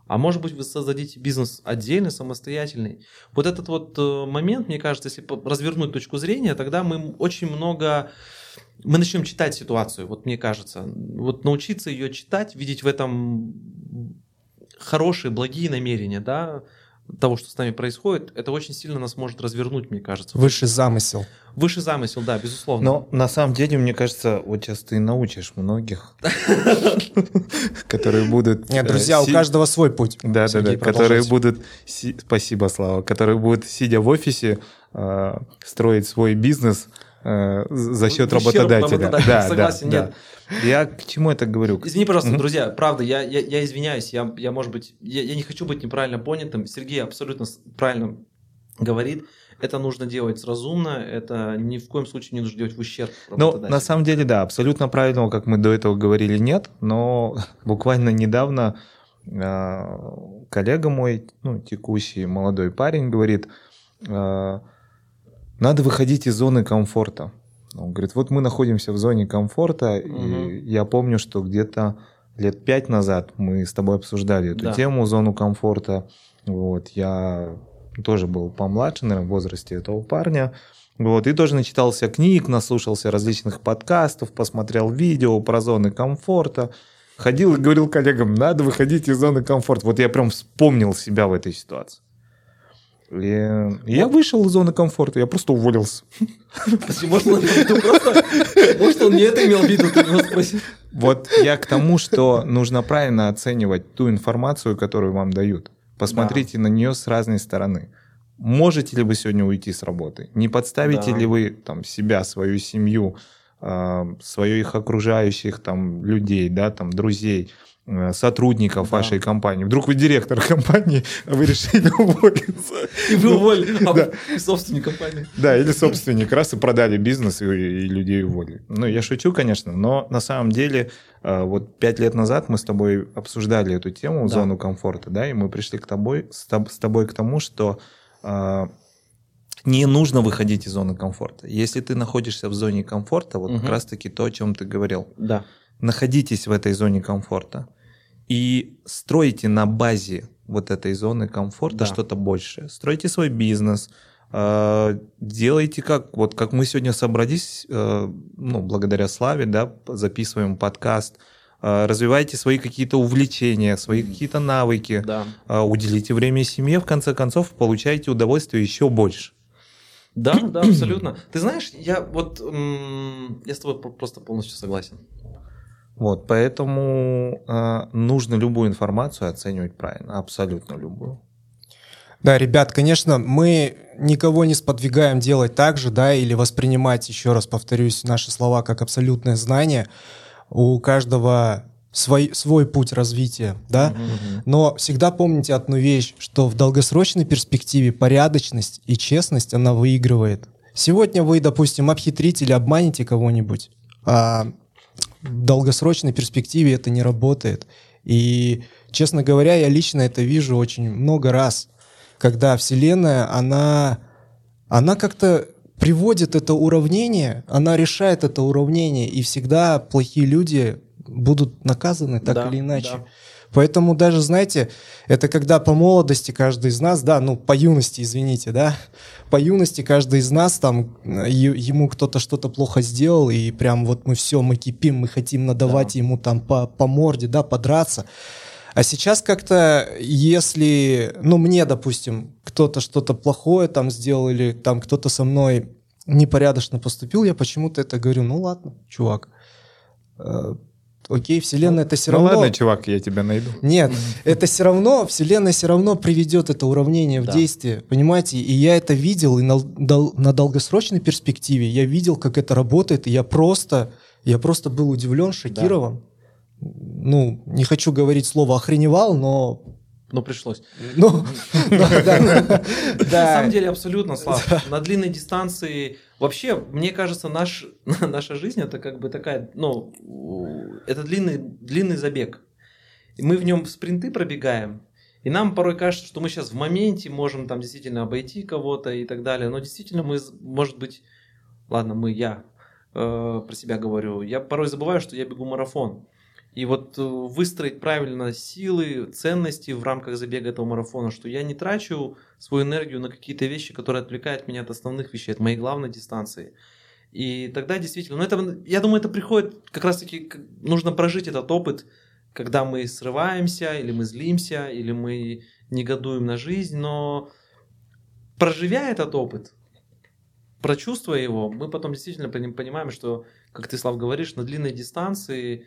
А может быть, вы создадите бизнес отдельный, самостоятельный. Вот этот вот э, момент, мне кажется, если развернуть точку зрения, тогда мы очень много... Мы начнем читать ситуацию, вот мне кажется. Вот научиться ее читать, видеть в этом хорошие, благие намерения, да, того, что с нами происходит, это очень сильно нас может развернуть, мне кажется. Высший замысел. Высший замысел, да, безусловно. Но на самом деле, мне кажется, вот сейчас ты научишь многих, которые будут... Нет, друзья, у э, каждого свой путь. Да, да, да, которые будут... Спасибо, Слава. Которые будут, сидя в офисе, э, строить свой бизнес э, за счет работодателя. Да, Согласен, нет. Я к чему это говорю? Извини, пожалуйста, mm-hmm. друзья, правда, я, я, я извиняюсь, я, я, может быть, я, я не хочу быть неправильно понятым. Сергей абсолютно правильно говорит. Это нужно делать разумно, это ни в коем случае не нужно делать в ущерб Ну, на самом деле, да, абсолютно правильного, как мы до этого говорили, нет, но буквально недавно э, коллега мой, ну, текущий молодой парень, говорит, э, надо выходить из зоны комфорта. Он говорит, вот мы находимся в зоне комфорта, угу. и я помню, что где-то лет пять назад мы с тобой обсуждали эту да. тему, зону комфорта. Вот, я тоже был помладше, наверное, в возрасте этого парня. Вот, и тоже начитался книг, наслушался различных подкастов, посмотрел видео про зоны комфорта. Ходил и говорил коллегам, надо выходить из зоны комфорта. Вот я прям вспомнил себя в этой ситуации. И я вышел из зоны комфорта, я просто уволился. Может, он, просто, может, он не это имел в виду, ты него спросил. Вот я к тому, что нужно правильно оценивать ту информацию, которую вам дают. Посмотрите да. на нее с разной стороны. Можете ли вы сегодня уйти с работы? Не подставите да. ли вы там, себя, свою семью, э, своих окружающих там, людей, да, там, друзей? Э, сотрудников да. вашей компании. Вдруг вы директор компании, а вы решили уволиться. И вы уволили, а да. собственник компании. Да, или собственник, раз и продали бизнес, и, и людей уволили. Ну, я шучу, конечно, но на самом деле э, вот пять лет назад мы с тобой обсуждали эту тему, да. зону комфорта, да, и мы пришли к тобой, с тобой к тому, что э, не нужно выходить из зоны комфорта. Если ты находишься в зоне комфорта, вот угу. как раз-таки то, о чем ты говорил. Да. Находитесь в этой зоне комфорта и строите на базе вот этой зоны комфорта да. что-то большее. Стройте свой бизнес, э, делайте как, вот как мы сегодня собрались, э, ну, благодаря Славе, да, записываем подкаст, э, развивайте свои какие-то увлечения, свои какие-то навыки, да. уделите время семье, в конце концов, получаете удовольствие еще больше. Да, да, абсолютно. Ты знаешь, я вот я с тобой просто полностью согласен. Вот, поэтому э, нужно любую информацию оценивать правильно, абсолютно любую. Да, ребят, конечно, мы никого не сподвигаем делать так же, да, или воспринимать, еще раз повторюсь, наши слова как абсолютное знание. У каждого свой, свой путь развития, да, mm-hmm. но всегда помните одну вещь, что в долгосрочной перспективе порядочность и честность, она выигрывает. Сегодня вы, допустим, обхитрите или обманете кого-нибудь, а в долгосрочной перспективе это не работает. И, честно говоря, я лично это вижу очень много раз, когда Вселенная, она, она как-то приводит это уравнение, она решает это уравнение, и всегда плохие люди будут наказаны так да, или иначе. Да. Поэтому даже, знаете, это когда по молодости каждый из нас, да, ну, по юности, извините, да, по юности каждый из нас там, ему кто-то что-то плохо сделал, и прям вот мы все, мы кипим, мы хотим надавать да. ему там по, по морде, да, подраться. А сейчас как-то, если, ну, мне, допустим, кто-то что-то плохое там сделал, или там кто-то со мной непорядочно поступил, я почему-то это говорю, ну ладно, чувак, э, окей, Вселенная это все ну, равно... Ну ладно, чувак, я тебя найду. Нет, это все равно, Вселенная все равно приведет это уравнение в да. действие, понимаете? И я это видел, и на, на долгосрочной перспективе я видел, как это работает, и я просто, я просто был удивлен, шокирован. Да. Ну, не хочу говорить слово охреневал, но но пришлось. Ну, На самом деле, абсолютно, Слав. На длинной дистанции Вообще, мне кажется, наш, наша жизнь это как бы такая, ну, это длинный, длинный забег. И мы в нем спринты пробегаем, и нам порой кажется, что мы сейчас в моменте можем там действительно обойти кого-то и так далее. Но действительно мы, может быть, ладно, мы, я э, про себя говорю, я порой забываю, что я бегу марафон. И вот э, выстроить правильно силы, ценности в рамках забега этого марафона, что я не трачу свою энергию на какие-то вещи, которые отвлекают меня от основных вещей, от моей главной дистанции. И тогда действительно, ну это, я думаю, это приходит как раз-таки, нужно прожить этот опыт, когда мы срываемся, или мы злимся, или мы негодуем на жизнь, но проживя этот опыт, прочувствуя его, мы потом действительно понимаем, что, как ты, Слав, говоришь, на длинной дистанции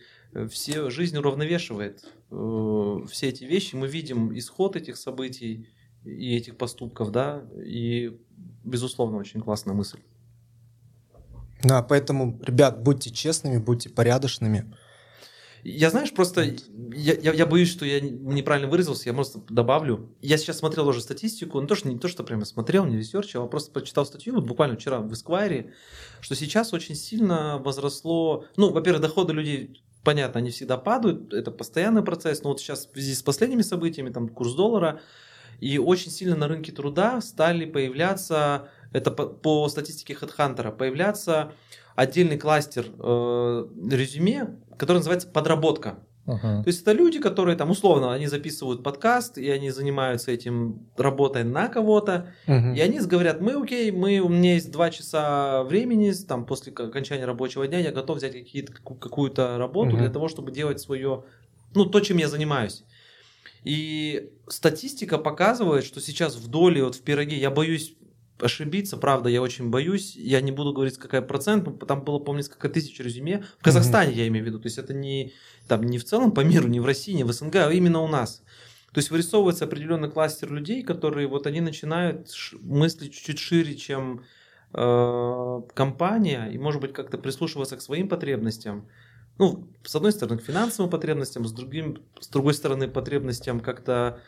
все, жизнь уравновешивает э, все эти вещи. Мы видим исход этих событий и этих поступков, да, и, безусловно, очень классная мысль. Да, поэтому, ребят, будьте честными, будьте порядочными. Я, знаешь, просто я, я, я боюсь, что я неправильно выразился, я просто добавлю. Я сейчас смотрел уже статистику, ну то, что не то, что прямо смотрел, не research ил, а просто почитал статью, вот буквально вчера в Esquire, что сейчас очень сильно возросло, ну, во-первых, доходы людей понятно, они всегда падают, это постоянный процесс, но вот сейчас в связи с последними событиями, там курс доллара, и очень сильно на рынке труда стали появляться, это по, по статистике HeadHunter, появляться отдельный кластер э, резюме, который называется подработка. Uh-huh. То есть это люди, которые там условно, они записывают подкаст, и они занимаются этим работой на кого-то, uh-huh. и они говорят, мы окей, мы, у меня есть два часа времени, там после окончания рабочего дня я готов взять какую-то работу uh-huh. для того, чтобы делать свое, ну, то, чем я занимаюсь. И статистика показывает, что сейчас в доле, вот в пироге, я боюсь ошибиться, правда, я очень боюсь. Я не буду говорить, какая процент, там было, помню, несколько тысяч резюме. В Казахстане, mm-hmm. я имею в виду. То есть это не, там, не в целом по миру, не в России, не в СНГ, а именно у нас. То есть вырисовывается определенный кластер людей, которые вот они начинают мыслить чуть-чуть шире, чем э, компания, и, может быть, как-то прислушиваться к своим потребностям. Ну, с одной стороны, к финансовым потребностям, с, другим, с другой стороны, потребностям как-то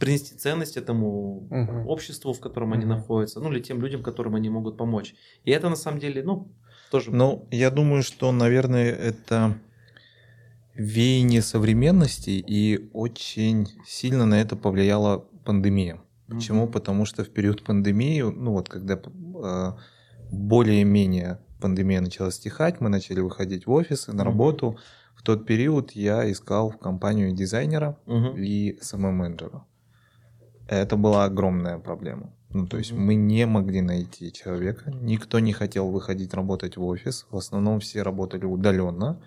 принести ценность этому угу. обществу, в котором угу. они находятся, ну или тем людям, которым они могут помочь. И это на самом деле, ну, тоже... Ну, я думаю, что, наверное, это веяние современности, и очень сильно на это повлияла пандемия. Почему? Потому что в период пандемии, ну вот когда э, более-менее пандемия начала стихать, мы начали выходить в офисы, на mm-hmm. работу. В тот период я искал в компанию дизайнера угу. и SMM-менеджера. Это была огромная проблема. Ну, то есть мы не могли найти человека, никто не хотел выходить работать в офис, в основном все работали удаленно,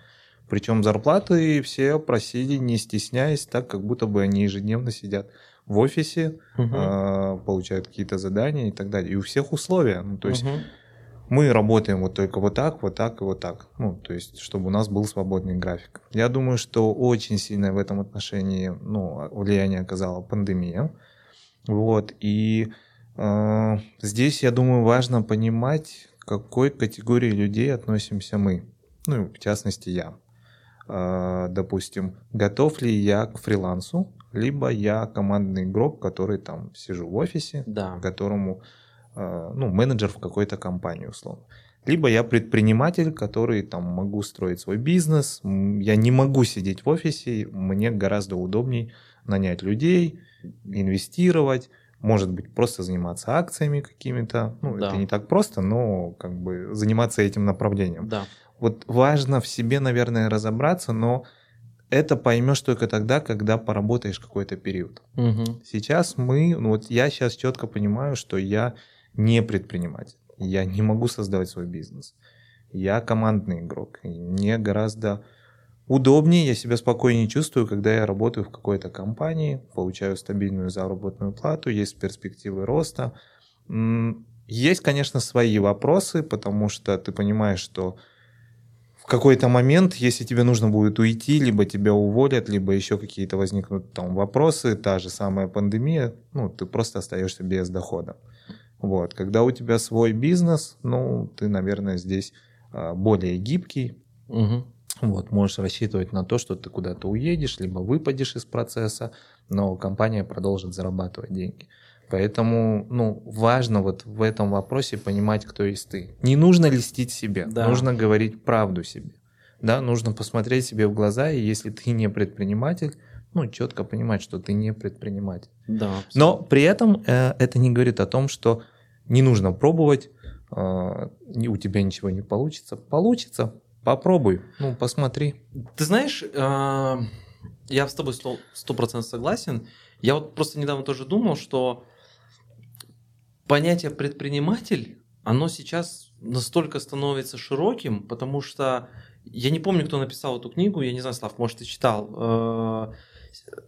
причем зарплаты все просили, не стесняясь, так как будто бы они ежедневно сидят в офисе, э, получают какие-то задания и так далее. И у всех условия. Ну, то есть uh-huh. мы работаем вот только вот так, вот так и вот так. Ну, то есть, чтобы у нас был свободный график. Я думаю, что очень сильное в этом отношении ну, влияние оказала пандемия. Вот, и э, здесь, я думаю, важно понимать, к какой категории людей относимся мы. Ну, в частности, я. Э, допустим, готов ли я к фрилансу, либо я командный игрок, который там сижу в офисе, да. которому, э, ну, менеджер в какой-то компании, условно. Либо я предприниматель, который там могу строить свой бизнес, я не могу сидеть в офисе, мне гораздо удобнее нанять людей, инвестировать, может быть, просто заниматься акциями какими-то. Ну, да. это не так просто, но как бы заниматься этим направлением. Да. Вот важно в себе, наверное, разобраться, но это поймешь только тогда, когда поработаешь какой-то период. Угу. Сейчас мы, ну вот я сейчас четко понимаю, что я не предприниматель. Я не могу создавать свой бизнес. Я командный игрок. И мне гораздо удобнее, я себя спокойнее чувствую, когда я работаю в какой-то компании, получаю стабильную заработную плату, есть перспективы роста. Есть, конечно, свои вопросы, потому что ты понимаешь, что в какой-то момент, если тебе нужно будет уйти, либо тебя уволят, либо еще какие-то возникнут там вопросы, та же самая пандемия, ну, ты просто остаешься без дохода. Вот. Когда у тебя свой бизнес, ну, ты, наверное, здесь а, более гибкий, угу. Вот, можешь рассчитывать на то, что ты куда-то уедешь, либо выпадешь из процесса, но компания продолжит зарабатывать деньги. Поэтому, ну, важно вот в этом вопросе понимать, кто есть ты. Не нужно льстить себе, да. нужно говорить правду себе. Да, нужно посмотреть себе в глаза, и если ты не предприниматель, ну, четко понимать, что ты не предприниматель. Да, Но при этом э, это не говорит о том, что не нужно пробовать, э, у тебя ничего не получится. Получится, Попробуй, ну, посмотри. Ты знаешь, э, я с тобой сто процентов согласен. Я вот просто недавно тоже думал, что понятие предприниматель, оно сейчас настолько становится широким, потому что я не помню, кто написал эту книгу, я не знаю, Слав, может, ты читал. Э,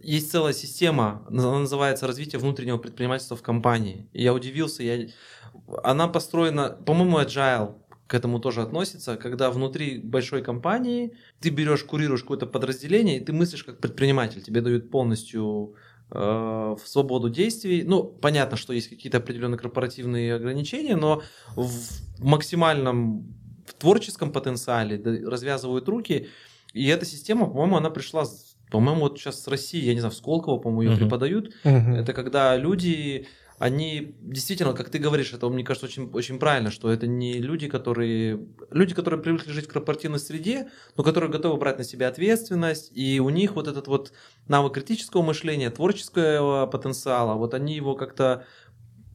есть целая система, она называется «Развитие внутреннего предпринимательства в компании». И я удивился, я... она построена, по-моему, agile, к этому тоже относится, когда внутри большой компании ты берешь, курируешь какое-то подразделение, и ты мыслишь как предприниматель, тебе дают полностью э, свободу действий. Ну, понятно, что есть какие-то определенные корпоративные ограничения, но в максимальном в творческом потенциале развязывают руки. И эта система, по-моему, она пришла по-моему, вот сейчас с России, я не знаю, в Сколково, по-моему, ее Мгм. преподают. Мгм. Это когда люди, они действительно, как ты говоришь, это, мне кажется, очень, очень правильно, что это не люди, которые... Люди, которые привыкли жить в корпоративной среде, но которые готовы брать на себя ответственность, и у них вот этот вот навык критического мышления, творческого потенциала, вот они его как-то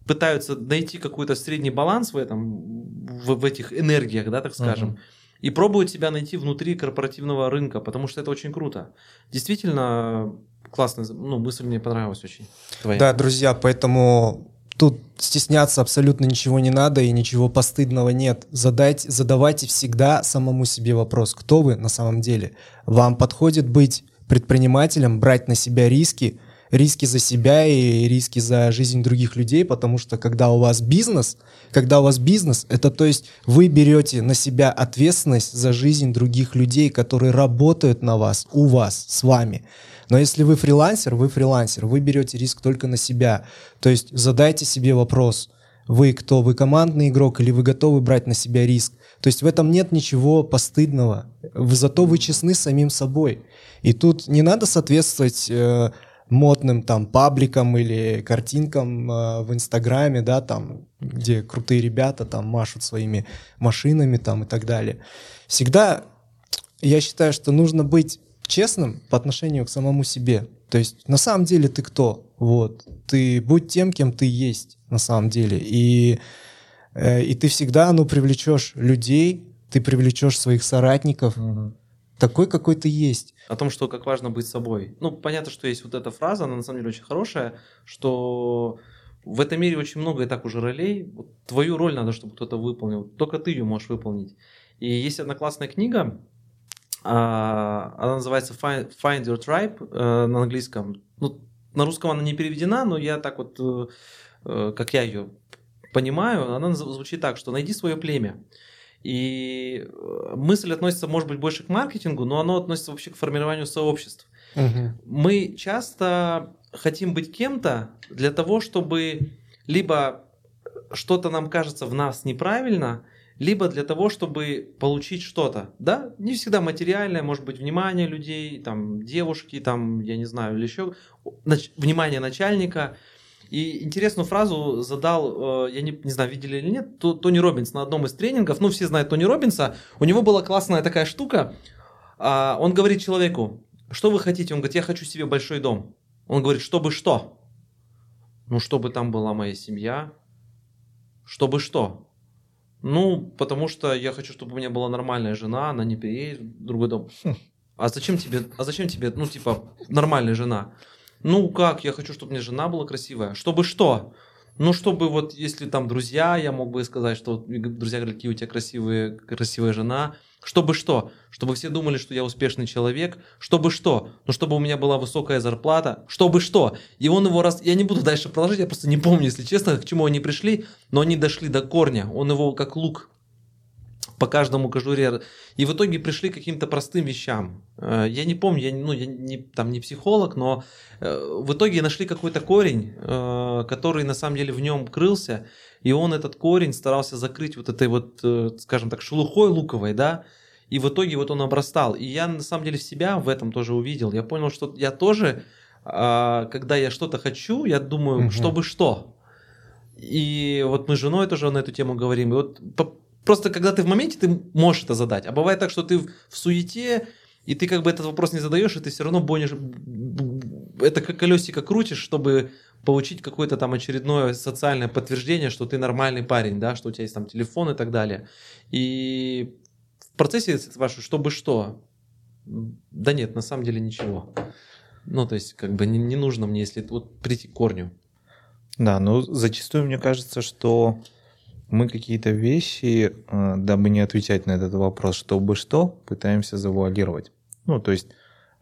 пытаются найти какой-то средний баланс в этом, в, в этих энергиях, да, так скажем, Мгм. и пробуют себя найти внутри корпоративного рынка, потому что это очень круто. Действительно, классная ну, мысль мне понравилась очень. Твоя. Да, друзья, поэтому тут стесняться абсолютно ничего не надо и ничего постыдного нет. Задайте, задавайте всегда самому себе вопрос, кто вы на самом деле. Вам подходит быть предпринимателем, брать на себя риски, риски за себя и риски за жизнь других людей, потому что когда у вас бизнес, когда у вас бизнес, это то есть вы берете на себя ответственность за жизнь других людей, которые работают на вас, у вас, с вами. Но если вы фрилансер, вы фрилансер, вы берете риск только на себя. То есть задайте себе вопрос, вы кто, вы командный игрок или вы готовы брать на себя риск. То есть в этом нет ничего постыдного, зато вы честны самим собой. И тут не надо соответствовать э, модным там пабликам или картинкам э, в Инстаграме, да, там, где крутые ребята там машут своими машинами там и так далее. Всегда я считаю, что нужно быть честным по отношению к самому себе. То есть на самом деле ты кто? Вот. Ты будь тем, кем ты есть на самом деле. И, э, и ты всегда ну, привлечешь людей, ты привлечешь своих соратников, Мгм. такой, какой ты есть. О том, что как важно быть собой. Ну, понятно, что есть вот эта фраза, она на самом деле очень хорошая, что в этом мире очень много и так уже ролей. Вот твою роль надо, чтобы кто-то выполнил. Только ты ее можешь выполнить. И есть одна классная книга, она называется Find, Find Your Tribe э, на английском. Ну, на русском она не переведена, но я так вот, э, э, как я ее понимаю, она звучит так, что найди свое племя. И мысль относится, может быть, больше к маркетингу, но оно относится вообще к формированию сообществ. Мы часто хотим быть кем-то для того, чтобы либо что-то нам кажется в нас неправильно, либо для того, чтобы получить что-то. Да, не всегда материальное, может быть, внимание людей, там, девушки, там, я не знаю, или еще нач- внимание начальника. И интересную фразу задал, э, я не, не знаю, видели или нет, То- Тони Робинс на одном из тренингов. Ну, все знают Тони Робинса. У него была классная такая штука. А, Он говорит человеку, что вы хотите? Он говорит, я хочу себе большой дом. Он говорит, чтобы что? Ну, чтобы там была моя семья. Чтобы что? Ну, потому что я хочу, чтобы у меня была нормальная жена, она не переедет в другой дом. А зачем тебе, а зачем тебе, ну, типа, нормальная жена? Ну, как, я хочу, чтобы у меня жена была красивая. Чтобы что? Ну, чтобы вот, если там друзья, я мог бы сказать, что друзья говорят, какие у тебя красивые, красивая жена. Чтобы что? Чтобы все думали, что я успешный человек. Чтобы что? Ну, чтобы у меня была высокая зарплата. Чтобы что? И он его раз... Я не буду дальше продолжать, я просто не помню, если честно, к чему они пришли, но они дошли до корня. Он его как лук по каждому кожуре. И в итоге пришли к каким-то простым вещам. Э, Я не помню, я, ну, я не, там не психолог, но э, в итоге нашли какой-то корень, э, который на самом деле в нем крылся, и он этот корень старался закрыть вот этой вот, скажем так, шелухой луковой, да, и в итоге вот он обрастал. И я на самом деле себя в этом тоже увидел. Я понял, что я тоже, а, когда я что-то хочу, я думаю, Мгм. чтобы что. И вот мы с женой тоже на эту тему говорим. И вот просто когда ты в моменте, ты можешь это задать. А бывает так, что ты в, суете, и ты как бы этот вопрос не задаешь, и ты все равно бонишь, это как колесико крутишь, чтобы получить какое-то там очередное социальное подтверждение, что ты нормальный парень, да, что у тебя есть там телефон и так далее. И в процессе спрашиваю, чтобы что? Да нет, на самом деле ничего. Ну, то есть, как бы не, не нужно мне, если вот прийти к корню. Да, но зачастую мне кажется, что мы какие-то вещи, э, дабы не отвечать на этот вопрос, чтобы что, пытаемся завуалировать. Ну, то есть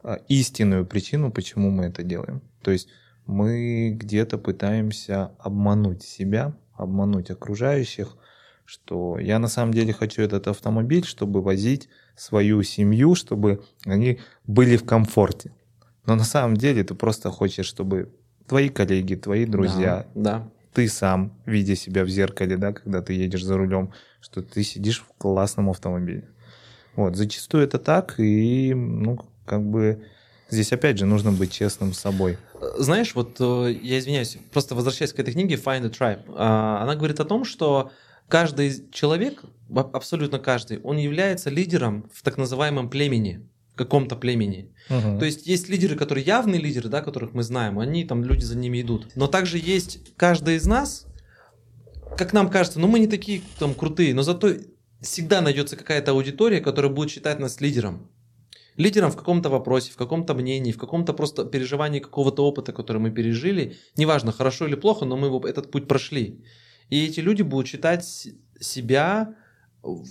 э, истинную причину, почему мы это делаем. То есть мы где-то пытаемся обмануть себя, обмануть окружающих, что я на самом деле хочу этот автомобиль, чтобы возить свою семью, чтобы они были в комфорте. Но на самом деле ты просто хочешь, чтобы твои коллеги, твои друзья, Да, да. Ты сам, видя себя в зеркале, да, когда ты едешь за рулем, что ты сидишь в классном автомобиле. Вот, зачастую это так, и, ну, как бы здесь опять же нужно быть честным с собой. Знаешь, вот э, я извиняюсь, просто возвращаясь к этой книге Find a Tribe, а, она говорит о том, что каждый человек, абсолютно каждый, он является лидером в так называемом племени, каком-то племени. Угу. То есть есть лидеры, которые явные лидеры, да, которых мы знаем, они там, люди за ними идут. Но также есть каждый из нас, как нам кажется, ну мы не такие там крутые, но зато всегда найдется какая-то аудитория, которая будет считать нас лидером. Лидером в каком-то вопросе, в каком-то мнении, в каком-то просто переживании какого-то опыта, который мы пережили. Неважно, хорошо или плохо, но мы этот путь прошли. И эти люди будут считать себя,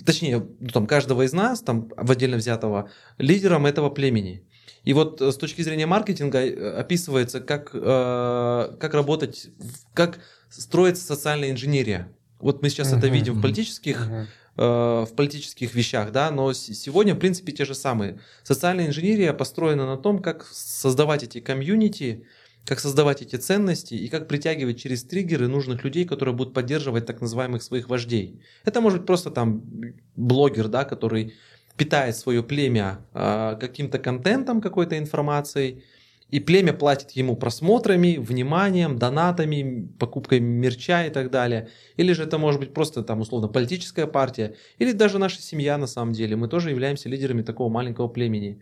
точнее, ну, там, каждого из нас, там, в отдельно взятого, лидером этого племени. И вот э, с точки зрения маркетинга э, описывается, как, э, как работать, как строится социальная инженерия. Вот мы сейчас uh-huh, это видим uh-huh, в политических uh-huh. Э, в политических вещах, да, но сегодня, в принципе, те же самые. Социальная инженерия построена на том, как создавать эти комьюнити, как создавать эти ценности и как притягивать через триггеры нужных людей, которые будут поддерживать так называемых своих вождей. Это может быть просто там блогер, да, который питает свое племя э, каким-то контентом, какой-то информацией, и племя платит ему просмотрами, вниманием, донатами, покупкой мерча и так далее. Или же это может быть просто там условно политическая партия, или даже наша семья на самом деле. Мы тоже являемся лидерами такого маленького племени.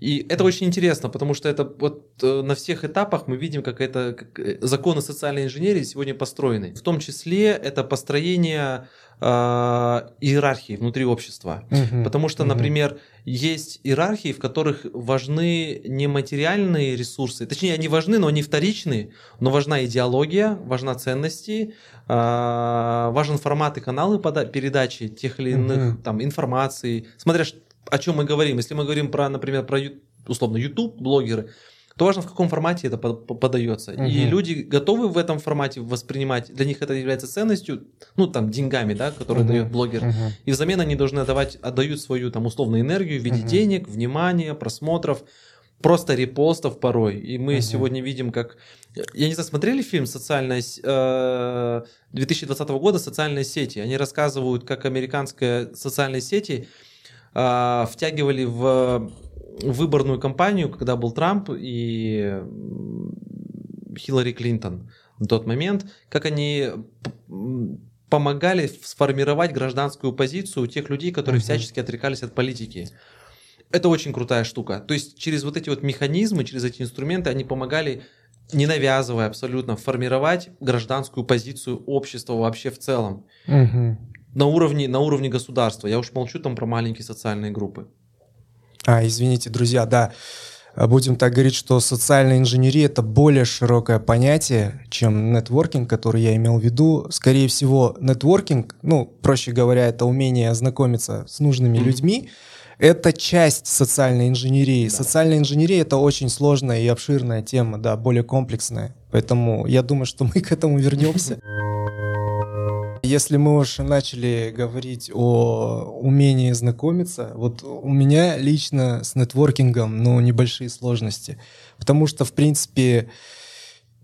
И это очень интересно, потому что это вот э, на всех этапах мы видим, как это как э, законы социальной инженерии сегодня построены. В том числе это построение э, иерархии внутри общества. Угу, потому что, угу. например, есть иерархии, в которых важны не материальные ресурсы, точнее, они важны, но они вторичны, но важна идеология, важна ценности, э, важен формат и каналы передачи тех или иных угу. там информации, смотря о чем мы говорим. Если мы говорим про, например, про условно YouTube блогеры, то важно, в каком формате это подается. Угу. И люди готовы в этом формате воспринимать, для них это является ценностью, ну, там, деньгами, да, которые угу. дает блогер. Угу. И взамен они должны отдавать, отдают свою, там, условную энергию в виде угу. денег, внимания, просмотров, просто репостов порой. И мы угу. сегодня видим, как... Я не знаю, смотрели фильм «Социальная...» э, 2020 года «Социальные сети». Они рассказывают, как американские социальные сети э, втягивали в выборную кампанию, когда был Трамп и Хиллари Клинтон на тот момент, как они помогали сформировать гражданскую позицию у тех людей, которые uh-huh. всячески отрекались от политики. Это очень крутая штука. То есть через вот эти вот механизмы, через эти инструменты они помогали, не навязывая абсолютно, формировать гражданскую позицию общества вообще в целом. Uh-huh. На уровне, на уровне государства. Я уж молчу там про маленькие социальные группы. А, извините, друзья, да, будем так говорить, что социальная инженерия — это более широкое понятие, чем нетворкинг, который я имел в виду. Скорее всего, нетворкинг, ну, проще говоря, это умение ознакомиться с нужными mm-hmm. людьми, это часть социальной инженерии. Да. Социальная инженерия — это очень сложная и обширная тема, да, более комплексная. Поэтому я думаю, что мы к этому вернемся. Если мы уже начали говорить о умении знакомиться, вот у меня лично с нетворкингом, ну, небольшие сложности. Потому что, в принципе,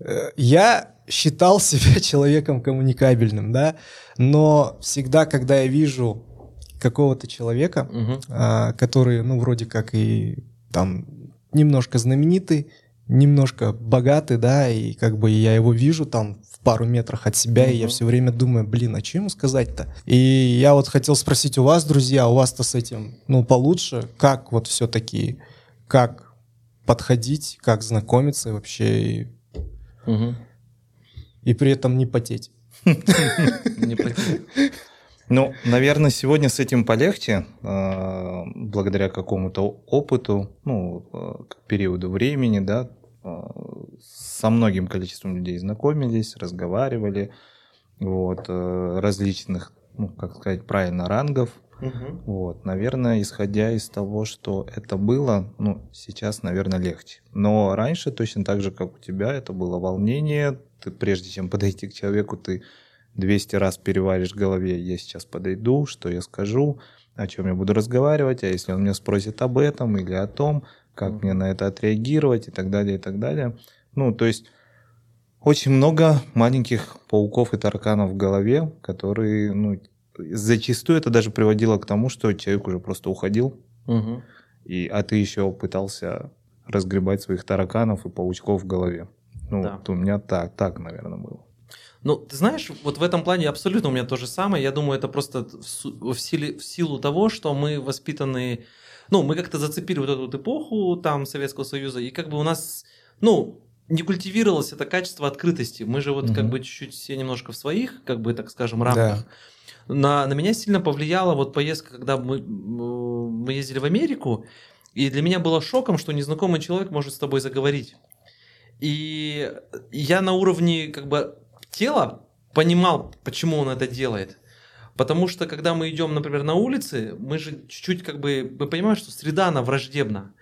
э, я считал себя человеком коммуникабельным, да, но всегда, когда я вижу какого-то человека, угу. который, ну, вроде как и там немножко знаменитый, немножко богатый, да, и как бы я его вижу там пару метрах от себя, mm-hmm. и я все время думаю, блин, а что ему сказать-то? И я вот хотел спросить у вас, друзья, у вас-то с этим, ну, получше, как вот все-таки, как подходить, как знакомиться вообще, и, mm-hmm. и при этом не потеть. Не потеть. Ну, наверное, сегодня с этим полегче, а, благодаря какому-то опыту, ну, а, периоду времени, да, со многим количеством людей знакомились, разговаривали, вот, э, различных, ну, как сказать правильно, рангов. Угу. Вот, наверное, исходя из того, что это было, ну, сейчас, наверное, легче. Но раньше, точно так же, как у тебя, это было волнение. Ты, прежде чем подойти к человеку, ты 200 раз переваришь в голове, я сейчас подойду, что я скажу, о чем я буду разговаривать, а если он меня спросит об этом или о том, как мне на это отреагировать и так далее, и так далее. Ну, то есть очень много маленьких пауков и тараканов в голове, которые, ну, зачастую это даже приводило к тому, что человек уже просто уходил, угу. и, а ты еще пытался разгребать своих тараканов и паучков в голове. Ну, Да. вот у меня так, так, наверное, было. Ну, ты знаешь, вот в этом плане абсолютно у меня то же самое. Я думаю, это просто в, в силе, в силу того, что мы воспитаны... Ну, мы как-то зацепили вот эту вот эпоху там Советского Союза, и как бы у нас, ну, не культивировалось это качество открытости. Мы же вот как Мгм. бы чуть-чуть все немножко в своих, как бы, так скажем, рамках. На, на меня сильно повлияла вот поездка, когда мы, мы ездили в Америку, и для меня было шоком, что незнакомый человек может с тобой заговорить. И я на уровне как бы тела понимал, почему он это делает. Потому что когда мы идем, например, на улице, мы же чуть-чуть как бы мы понимаем, что среда она враждебна.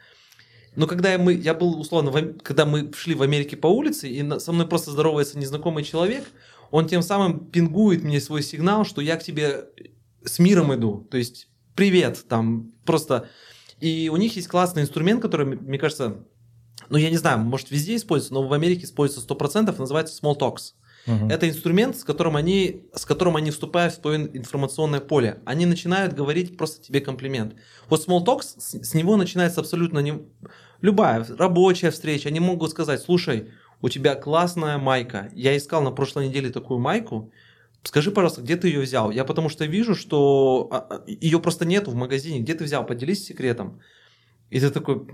Но когда мы, я был условно, в когда мы шли в Америке по улице, и на- со мной просто здоровается незнакомый человек, он тем самым пингует мне свой сигнал, что я к тебе с миром иду. То есть, привет, там просто... И у них есть классный инструмент, который, мне кажется, ну, я не знаю, может, везде используется, но в Америке используется 100%, называется small talks. Мгм. Это инструмент, с которым они, с которым они вступают в твое информационное поле. Они начинают говорить просто тебе комплимент. Вот small talks, с, с него начинается абсолютно не, любая рабочая встреча. Они могут сказать, слушай, у тебя классная майка. Я искал на прошлой неделе такую майку. Скажи, пожалуйста, где ты ее взял? Я потому что вижу, что а, а, ее просто нету в магазине. Где ты взял? Поделись секретом. И ты такой...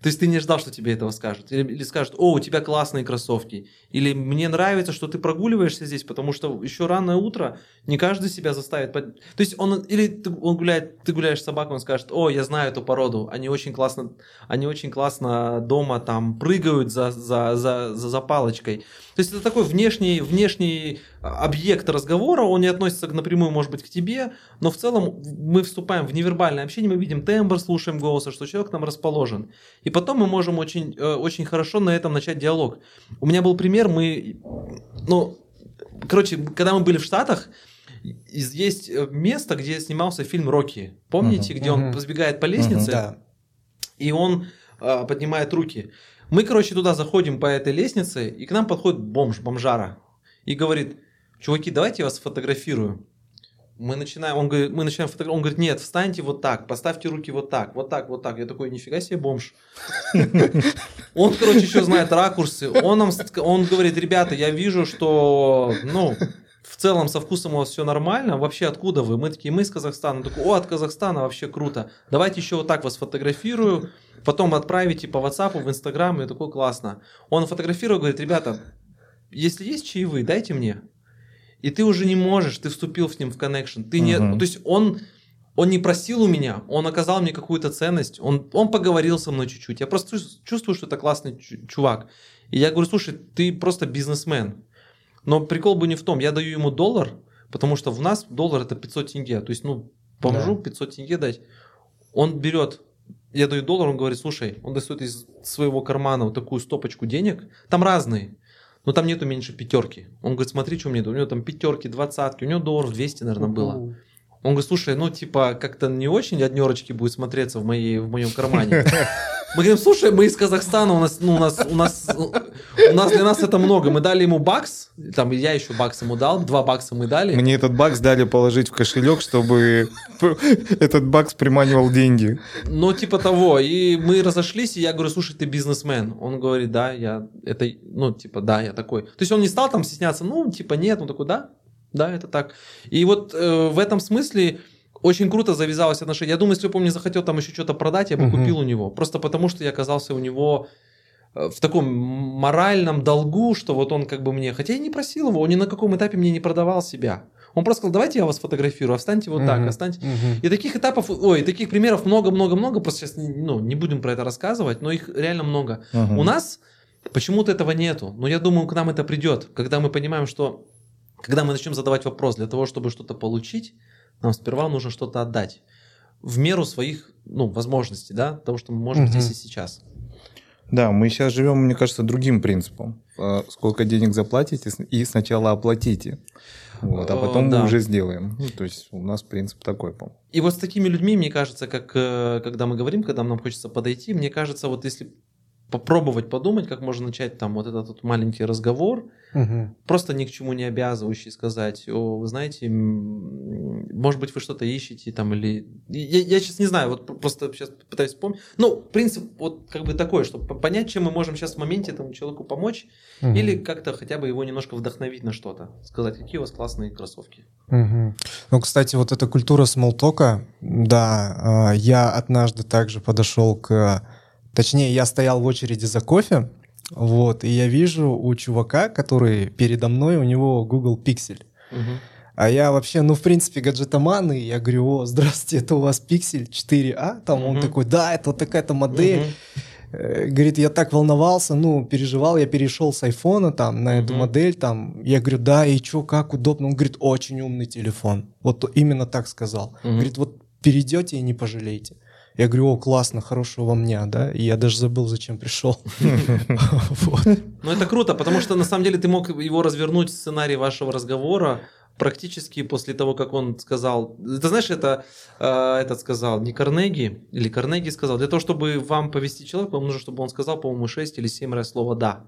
То есть ты не ждал, что тебе этого скажут. Или, или скажут, о, у тебя классные кроссовки. Или мне нравится, что ты прогуливаешься здесь, потому что еще раннее утро, не каждый себя заставит. То есть он, или ты, он гуляет, ты гуляешь с собакой, он скажет, о, я знаю эту породу, они очень классно, они очень классно дома там прыгают за, за, за, за, за палочкой. То есть это такой внешний, внешний объект разговора, он не относится напрямую, может быть, к тебе, но в целом мы вступаем в невербальное общение, мы видим тембр, слушаем голоса, что человек к нам расположен. И потом мы можем очень, э, очень хорошо на этом начать диалог. У меня был пример, мы, ну, короче, когда мы были в Штатах, есть э, место, где снимался фильм «Рокки». Помните, Мгм. где он Мгм. сбегает по лестнице, Да. и он э, поднимает руки. Мы, короче, туда заходим по этой лестнице, и к нам подходит бомж, бомжара, и говорит, чуваки, давайте я вас сфотографирую. Мы начинаем, он говорит, мы начинаем фотографировать, он говорит, нет, встаньте вот так, поставьте руки вот так, вот так, вот так. Я такой, нифига себе бомж. Он, короче, еще знает ракурсы. Он нам, он говорит, ребята, я вижу, что, ну, в целом со вкусом у вас все нормально. Вообще откуда вы? Мы такие, мы из Казахстана. Он такой, о, от Казахстана вообще круто. Давайте еще вот так вас фотографирую, потом отправите по WhatsApp, в Instagram. Я такой, классно. Он фотографирует, говорит, ребята, если есть чаевые, дайте мне. И ты уже не можешь, ты вступил с ним в коннекшн. Ты не, Мгм. то есть он, он не просил у меня, он оказал мне какую-то ценность, он, он поговорил со мной чуть-чуть. Я просто чувс- чувствую, что это классный чу- чувак. И я говорю, слушай, ты просто бизнесмен. Но прикол бы не в том, я даю ему доллар, потому что в нас доллар это 500 тенге. То есть, ну, поможу Да. 500 тенге дать. Он берет, я даю доллар, он говорит, слушай, он достает из своего кармана вот такую стопочку денег, там разные, но там нету меньше пятерки. Он говорит, смотри, что у меня, у него там пятерки, двадцатки, у него долларов 200, наверное, было. Он говорит, слушай, ну типа как-то не очень однерочки будет смотреться в, моей, в моем кармане. Мы говорим, слушай, мы из Казахстана, у нас, ну, у нас, у нас, у нас для нас это много. Мы дали ему бакс, там я еще бакс ему дал, два бакса мы дали. Мне этот бакс дали положить в кошелек, чтобы этот бакс приманивал деньги. Ну, типа того. И мы разошлись, и я говорю, слушай, ты бизнесмен. Он говорит, да, я это, ну, типа, да, я такой. То есть он не стал там стесняться, ну, типа, нет, он такой, да, да, это так. И вот э, в этом смысле очень круто завязалось отношение. Я думаю, если бы он мне захотел там еще что-то продать, я бы Мгм. купил у него. Просто потому, что я оказался у него э, в таком моральном долгу, что вот он как бы мне, хотя я не просил его, он ни на каком этапе мне не продавал себя. Он просто сказал, давайте я вас фотографирую, а встаньте вот так, Мгм. а встаньте. Мгм. И таких этапов, ой, таких примеров много-много-много, просто сейчас ну, не будем про это рассказывать, но их реально много. Мгм. У нас почему-то этого нету, но я думаю, к нам это придет, когда мы понимаем, что когда мы начнем задавать вопрос, для того, чтобы что-то получить, нам сперва нужно что-то отдать в меру своих ну, возможностей, да, того, что мы можем Мгм. здесь и сейчас. Да, мы сейчас живем, мне кажется, другим принципом. Э, Сколько денег заплатите, и сначала оплатите. Вот, а Э, потом да. мы уже сделаем. Ну, то есть у нас принцип такой, по-моему. И вот с такими людьми, мне кажется, как э, когда мы говорим, когда нам хочется подойти, мне кажется, вот если попробовать подумать, как можно начать там вот этот вот маленький разговор, Мгм. просто ни к чему не обязывающий сказать, о, вы знаете, может быть, вы что-то ищете там или... Я, я сейчас не знаю, вот просто сейчас пытаюсь вспомнить. Ну, принцип вот как бы такой, чтобы по- понять, чем мы можем сейчас в моменте этому человеку помочь, Мгм. или как-то хотя бы его немножко вдохновить на что-то. Сказать, какие у вас классные кроссовки. Мгм. Ну, кстати, вот эта культура смолтока, да, а, я однажды также подошел к... Точнее, я стоял в очереди за кофе, вот, и я вижу у чувака, который передо мной, у него Google Pixel. А я вообще, ну, в принципе, гаджетоман, и я говорю, о, здравствуйте, это у вас Pixel 4a? Там он Мгм. такой, да, это вот такая-то модель. Э, Говорит, я так волновался, ну, переживал, я перешел с айфона там на эту Мгм. модель, там, я говорю, да, и чё, как удобно? Он говорит, очень умный телефон. Вот именно так сказал. Мгм. Говорит, вот перейдете и не пожалеете. Я говорю, о, классно, хорошего вам дня, да? И я даже забыл, зачем пришел. Вот. Ну, это круто, потому что на самом деле ты мог его развернуть сценарий вашего разговора практически после того, как он сказал. Ты знаешь, это э, этот сказал не Карнеги, или Карнеги сказал, для того, чтобы вам повести человека, вам нужно, чтобы он сказал, по-моему, 6 или 7 раз слово «да».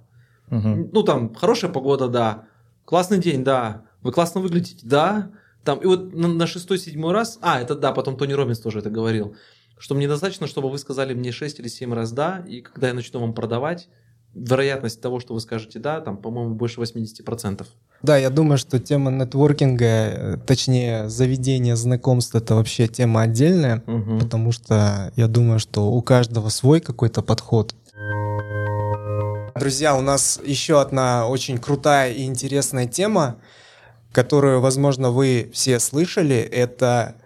Ну, там, хорошая погода, да. Классный день, да. Вы классно выглядите, да. Там, и вот на, на шестой-седьмой раз, а, это да, потом Тони Робинс тоже это говорил, что мне достаточно, чтобы вы сказали мне 6 или 7 раз да, и когда я начну вам продавать, вероятность того, что вы скажете да, там, по-моему, больше 80%. Да, я думаю, что тема нетворкинга, э, точнее, заведения знакомств, это вообще тема отдельная, Мгм. потому что я думаю, что у каждого свой какой-то подход. Друзья, у нас еще одна очень крутая и интересная тема, которую, возможно, вы все слышали. Это,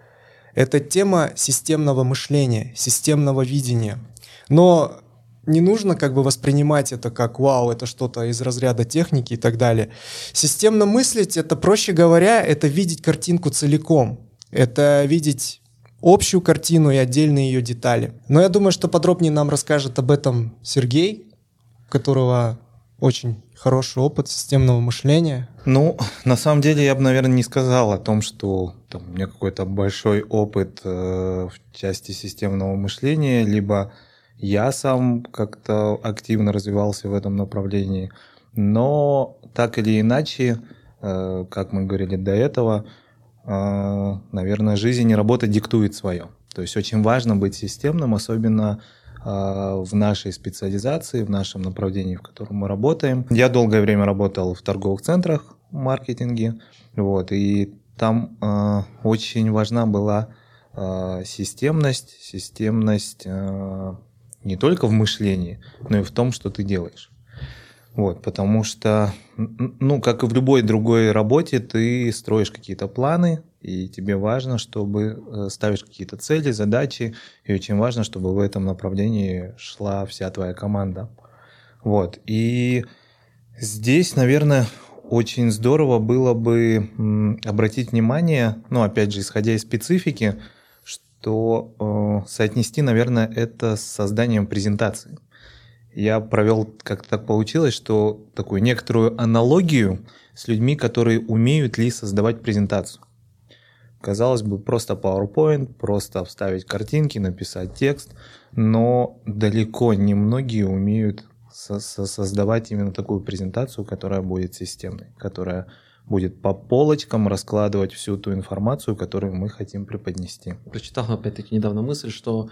это тема системного мышления, системного видения. Но не нужно как бы воспринимать это как «Вау, это что-то из разряда техники» и так далее. Системно мыслить — это, проще говоря, это видеть картинку целиком. Это видеть общую картину и отдельные ее детали. Но я думаю, что подробнее нам расскажет об этом Сергей, которого очень хороший опыт системного мышления. Ну, на самом деле я бы, наверное, не сказал о том, что там, у меня какой-то большой опыт э, в части системного мышления, либо я сам как-то активно развивался в этом направлении. Но так или иначе, э, как мы говорили до этого, э, наверное, жизнь и работа диктует свое. То есть очень важно быть системным, особенно в нашей специализации, в нашем направлении, в котором мы работаем. Я долгое время работал в торговых центрах маркетинге, вот, и там э, очень важна была э, системность, системность э, не только в мышлении, но и в том, что ты делаешь. Вот, потому что, ну, как и в любой другой работе, ты строишь какие-то планы, и тебе важно, чтобы э, ставишь какие-то цели, задачи, и очень важно, чтобы в этом направлении шла вся твоя команда. Вот, и здесь, наверное, очень здорово было бы обратить внимание, ну, опять же, исходя из специфики, что э, соотнести, наверное, это с созданием презентации. Я провел, как так получилось, что такую некоторую аналогию с людьми, которые умеют ли создавать презентацию. Казалось бы, просто PowerPoint, просто вставить картинки, написать текст, но далеко не многие умеют со- со- создавать именно такую презентацию, которая будет системной, которая будет по полочкам раскладывать всю ту информацию, которую мы хотим преподнести. Прочитал опять-таки недавно мысль, что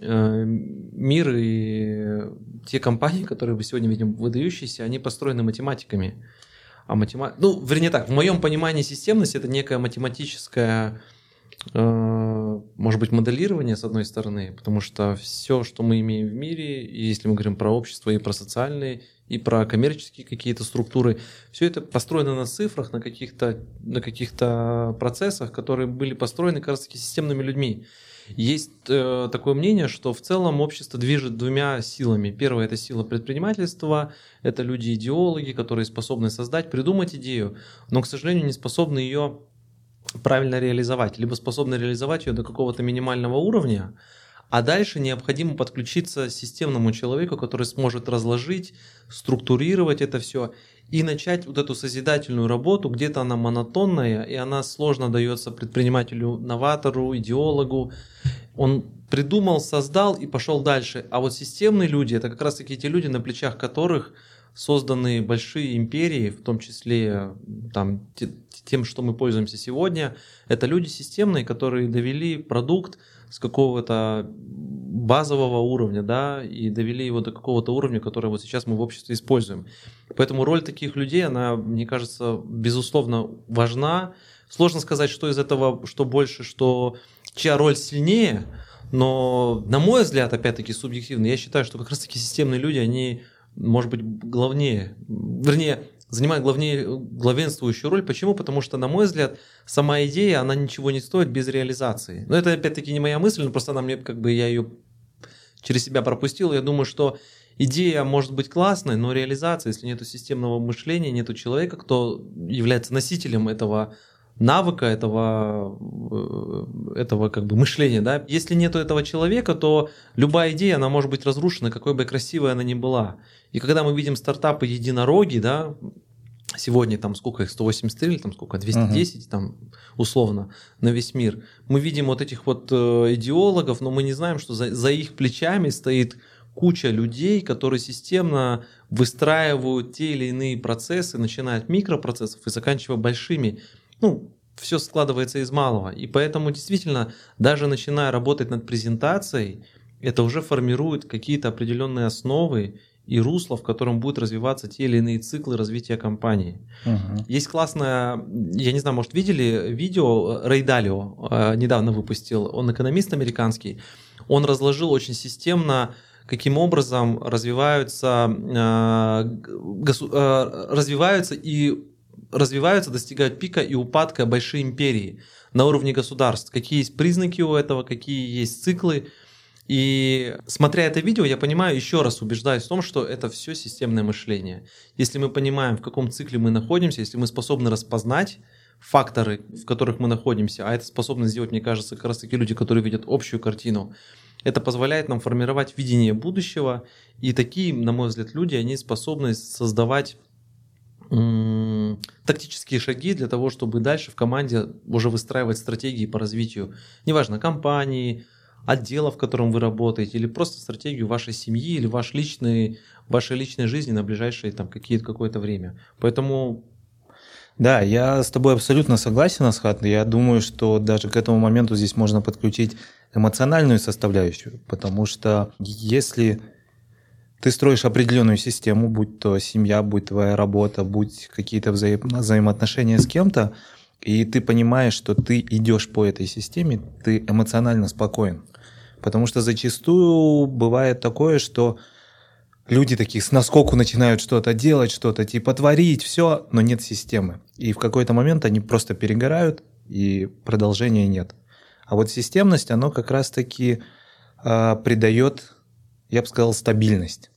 э, мир и те компании, которые мы сегодня видим выдающиеся, они построены математиками. А матема... Ну, вернее так, в моем понимании системность это некая математическая, может быть, моделирование с одной стороны, потому что все, что мы имеем в мире, если мы говорим про общество и про социальные, и про коммерческие какие-то структуры, все это построено на цифрах, на каких-то на каких-то процессах, которые были построены, как системными людьми. Есть э, такое мнение, что в целом общество движет двумя силами. Первая это сила предпринимательства, это люди-идеологи, которые способны создать, придумать идею, но, к сожалению, не способны ее правильно реализовать, либо способны реализовать ее до какого-то минимального уровня, а дальше необходимо подключиться системному человеку, который сможет разложить, структурировать это все и начать вот эту созидательную работу. Где-то она монотонная, и она сложно дается предпринимателю, новатору, идеологу. он придумал, создал и пошел дальше. А вот системные люди, это как раз-таки те люди, на плечах которых созданы большие империи, в том числе там, тем, что мы пользуемся сегодня. Это люди системные, которые довели продукт с какого-то базового уровня, да, и довели его до какого-то уровня, который вот сейчас мы в обществе используем. Поэтому роль таких людей, она, мне кажется, безусловно важна. Сложно сказать, что из этого, что больше, что чья роль сильнее, но, на мой взгляд, опять-таки субъективно, я считаю, что как раз-таки системные люди, они, может быть, главнее, вернее, занимают главнее, главенствующую роль. Почему? Потому что, на мой взгляд, сама идея, она ничего не стоит без реализации. Но это, опять-таки, не моя мысль, но просто она мне, как бы, я ее через себя пропустил. Я думаю, что идея может быть классной, но реализация, если нет системного мышления, нет человека, кто является носителем этого навыка, этого, э, этого как бы мышления, да, если нет этого человека, то любая идея, она может быть разрушена, какой бы красивой она ни была. И когда мы видим стартапы единороги, да, сегодня там сколько их, 183 или там сколько, 210 uh-huh. там условно на весь мир, мы видим вот этих вот э, идеологов, но мы не знаем, что за, за их плечами стоит куча людей, которые системно выстраивают те или иные процессы, начиная от микропроцессов и заканчивая большими ну, все складывается из малого. И поэтому действительно, даже начиная работать над презентацией, это уже формирует какие-то определенные основы и русло, в котором будут развиваться те или иные циклы развития компании. Угу. Есть классное, я не знаю, может видели видео, Рэй Далио э, недавно выпустил, он экономист американский, он разложил очень системно, каким образом развиваются, э, госу, э, развиваются и развиваются, достигают пика и упадка большие империи на уровне государств. Какие есть признаки у этого, какие есть циклы. И смотря это видео, я понимаю, еще раз убеждаюсь в том, что это все системное мышление. Если мы понимаем, в каком цикле мы находимся, если мы способны распознать факторы, в которых мы находимся, а это способны сделать, мне кажется, как раз таки люди, которые видят общую картину, это позволяет нам формировать видение будущего, и такие, на мой взгляд, люди, они способны создавать тактические шаги для того, чтобы дальше в команде уже выстраивать стратегии по развитию, неважно, компании, отдела, в котором вы работаете, или просто стратегию вашей семьи или ваш личный, вашей личной жизни на ближайшие там какие-то какое-то время. Поэтому да, я с тобой абсолютно согласен, Асхат. Я думаю, что даже к этому моменту здесь можно подключить эмоциональную составляющую, потому что если ты строишь определенную систему, будь то семья, будь твоя работа, будь какие-то взаим... взаимоотношения с кем-то, и ты понимаешь, что ты идешь по этой системе, ты эмоционально спокоен. Потому что зачастую бывает такое, что люди такие с наскоку начинают что-то делать, что-то типа творить, все, но нет системы. И в какой-то момент они просто перегорают, и продолжения нет. А вот системность, оно как раз-таки э, придает я бы сказал, стабильность.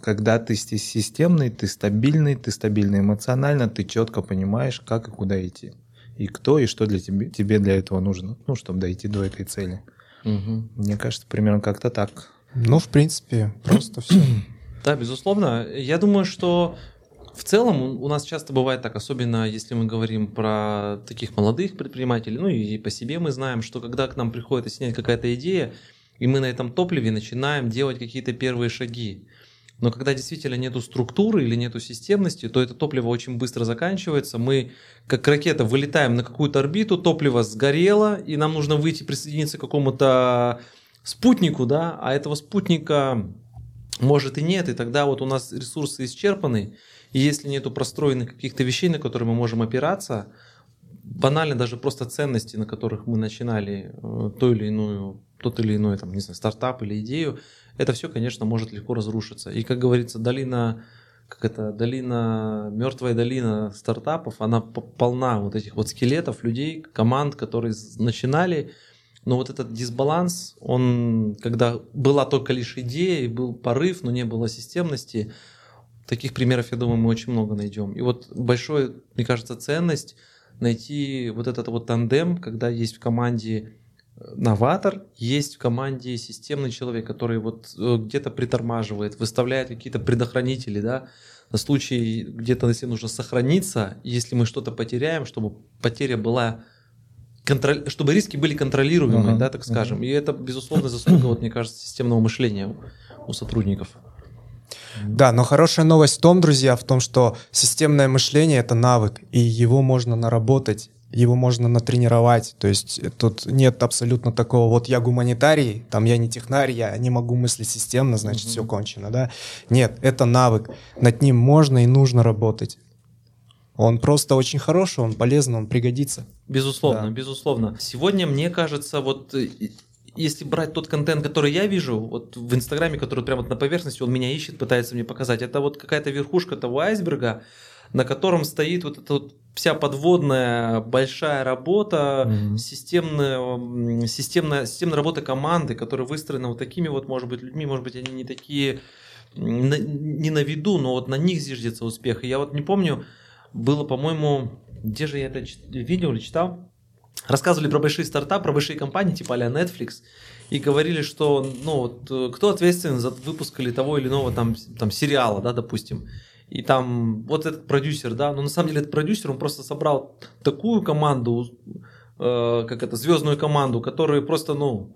Когда ты системный, ты стабильный, ты стабильный эмоционально, ты четко понимаешь, как и куда идти. И кто и что для тебе, тебе для этого нужно, ну, чтобы дойти до этой цели. Угу. Мне кажется, примерно как-то так. Ну, в принципе, просто все. Да, безусловно. Я думаю, что в целом у нас часто бывает так, особенно если мы говорим про таких молодых предпринимателей, ну и по себе мы знаем, что когда к нам приходит снять какая-то идея, и мы на этом топливе начинаем делать какие-то первые шаги. Но когда действительно нету структуры или нету системности, то это топливо очень быстро заканчивается. Мы, как ракета, вылетаем на какую-то орбиту, топливо сгорело, и нам нужно выйти, присоединиться к какому-то спутнику, да, а этого спутника может и нет, и тогда вот у нас ресурсы исчерпаны, и если нету простроенных каких-то вещей, на которые мы можем опираться, банально даже просто ценности, на которых мы начинали э, ту или иную тот или иной, там, не знаю, стартап или идею, это все, конечно, может легко разрушиться. И, как говорится, долина, как это, долина, мертвая долина стартапов, она полна вот этих вот скелетов, людей, команд, которые начинали, но вот этот дисбаланс, он, когда была только лишь идея, был порыв, но не было системности, таких примеров, я думаю, мы очень много найдем. И вот большая, мне кажется, ценность найти вот этот вот тандем, когда есть в команде новатор, есть в команде системный человек, который вот э, где-то притормаживает, выставляет какие-то предохранители, да, на случай где-то, если нужно сохраниться, если мы что-то потеряем, чтобы потеря была контроль, чтобы риски были контролируемые, Мгм, да, так скажем. И это, безусловно, заслуга, вот, мне кажется, системного мышления у сотрудников. Да, но хорошая новость в том, друзья, в том, что системное мышление — это навык, и его можно наработать, его можно натренировать. То есть тут нет абсолютно такого, вот я гуманитарий, там я не технарь, я не могу мыслить системно, значит, Мгм. все кончено, да? Нет, это навык. Над ним можно и нужно работать. Он просто очень хороший, он полезный, он пригодится. Безусловно, Да. безусловно. Сегодня, мне кажется, вот э, если брать тот контент, который я вижу, вот в Инстаграме, который прямо вот на поверхности, он меня ищет, пытается мне показать, это вот какая-то верхушка того айсберга, на котором стоит вот эта вот вся подводная большая работа, Мгм. системная, системная, системная работа команды, которая выстроена вот такими вот, может быть, людьми, может быть, они не такие, на- не на виду, но вот на них зиждется успех. И я вот не помню, было, по-моему, где же я это видел или читал, рассказывали про большие стартапы, про большие компании, типа а Netflix, и говорили, что, ну, вот, э, кто ответственен за выпуск или того или иного там, там сериала, да, допустим. И там вот этот продюсер, да, но на самом деле этот продюсер, он просто собрал такую команду, э, как это, звездную команду, которые просто, ну,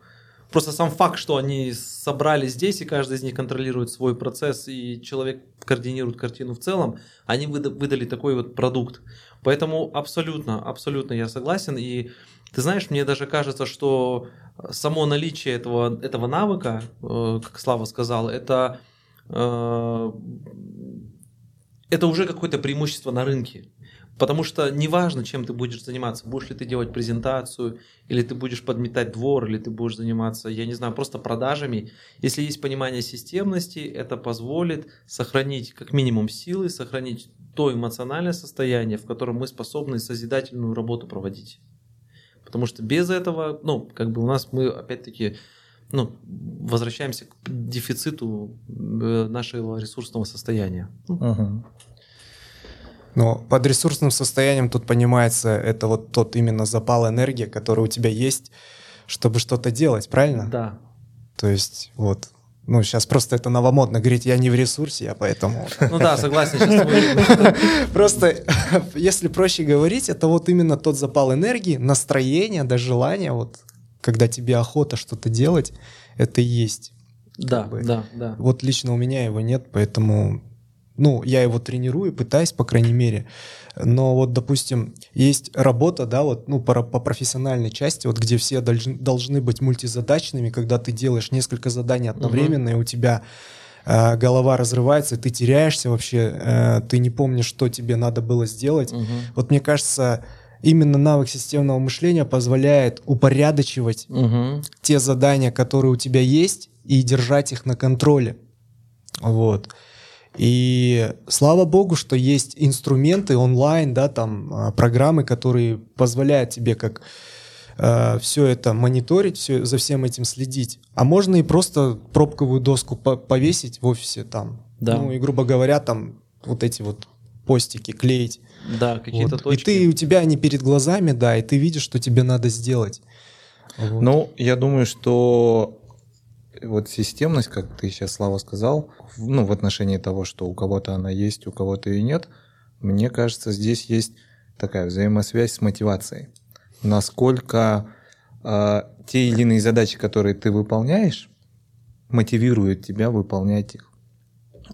просто сам факт, что они собрались здесь, и каждый из них контролирует свой процесс, и человек координирует картину в целом, они выда- выдали такой вот продукт. Поэтому абсолютно, абсолютно я согласен. И ты знаешь, мне даже кажется, что само наличие этого, этого навыка, э, как Слава сказал, это, э, это уже какое-то преимущество на рынке. Потому что неважно, чем ты будешь заниматься, будешь ли ты делать презентацию, или ты будешь подметать двор, или ты будешь заниматься, я не знаю, просто продажами. Если есть понимание системности, это позволит сохранить как минимум силы, сохранить то эмоциональное состояние, в котором мы способны созидательную работу проводить. Потому что без этого, ну, как бы у нас мы опять-таки ну, возвращаемся к дефициту э, нашего ресурсного состояния. Мгм. Но под ресурсным состоянием тут понимается, это вот тот именно запал энергии, который у тебя есть, чтобы что-то делать, правильно? Да, То есть вот, ну сейчас просто это новомодно говорить, я не в ресурсе, я поэтому... ну да, согласен. Просто, если проще говорить, это вот именно тот запал энергии, настроения, да желания, вот когда тебе охота что-то делать, это и есть. Да, да, да. Вот лично у меня его нет, поэтому, ну, я его тренирую, пытаюсь, по крайней мере. Но вот, допустим, есть работа, да, вот, ну, по, по профессиональной части, вот, где все должны, должны быть мультизадачными, когда ты делаешь несколько заданий одновременно, и у тебя э, голова разрывается, и ты теряешься вообще, э, ты не помнишь, что тебе надо было сделать. Мгм. Вот мне кажется, именно навык системного мышления позволяет упорядочивать Мгм. те задания, которые у тебя есть, и держать их на контроле. Вот. И слава богу, что есть инструменты онлайн, да, там а, программы, которые позволяют тебе как все это мониторить, все, за всем этим следить. А можно и просто пробковую доску по- повесить в офисе там. Да. Ну и, грубо говоря, там вот эти вот постики клеить. Да, какие-то Вот. точки. И ты, у тебя они перед глазами, да, и ты видишь, что тебе надо сделать. Вот. Ну, я думаю, что вот системность, как ты сейчас, Слава, сказал, ну, в отношении того, что у кого-то она есть, у кого-то и нет, мне кажется, здесь есть такая взаимосвязь с мотивацией. Насколько э, те или иные задачи, которые ты выполняешь, мотивируют тебя выполнять их.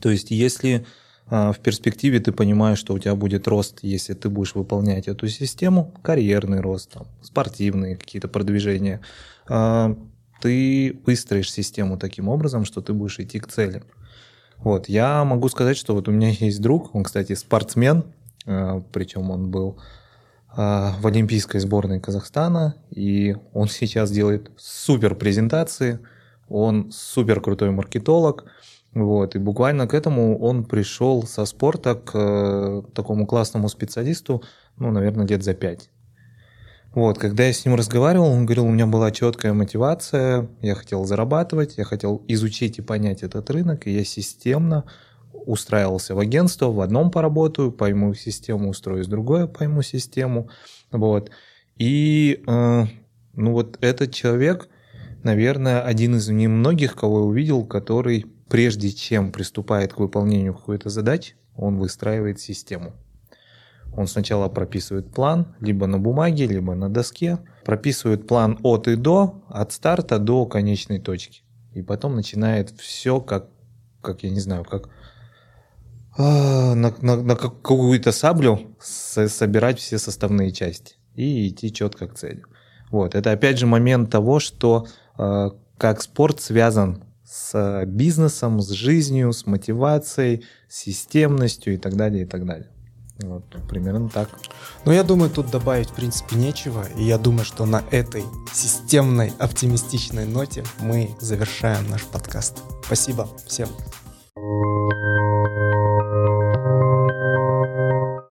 То есть, если э, в перспективе ты понимаешь, что у тебя будет рост, если ты будешь выполнять эту систему, карьерный рост, там, спортивные какие-то продвижения, э, ты выстроишь систему таким образом, что ты будешь идти к цели. Вот, я могу сказать, что вот у меня есть друг, он, кстати, спортсмен, э, причем он был э, в олимпийской сборной Казахстана, и он сейчас делает супер презентации, он супер крутой маркетолог, вот, и буквально к этому он пришел со спорта к э, такому классному специалисту, ну, наверное, лет за пять. Вот, когда я с ним разговаривал, он говорил, у меня была четкая мотивация, я хотел зарабатывать, я хотел изучить и понять этот рынок, и я системно устраивался в агентство, в одном поработаю, пойму систему, устроюсь другое, пойму систему, вот. И, э, ну вот этот человек, наверное, один из немногих, кого я увидел, который прежде чем приступает к выполнению какой-то задачи, он выстраивает систему. Он сначала прописывает план, либо на бумаге, либо на доске, прописывает план от и до, от старта до конечной точки. И потом начинает все как, как я не знаю, как а, на, на, на какую-то саблю собирать все составные части и идти четко к цели. Вот. Это опять же момент того, что э, как спорт связан с бизнесом, с жизнью, с мотивацией, с системностью и так далее, и так далее. Вот, примерно так. Ну, я думаю, тут добавить, в принципе, нечего. И я думаю, что на этой системной, оптимистичной ноте мы завершаем наш подкаст. Спасибо всем. thank you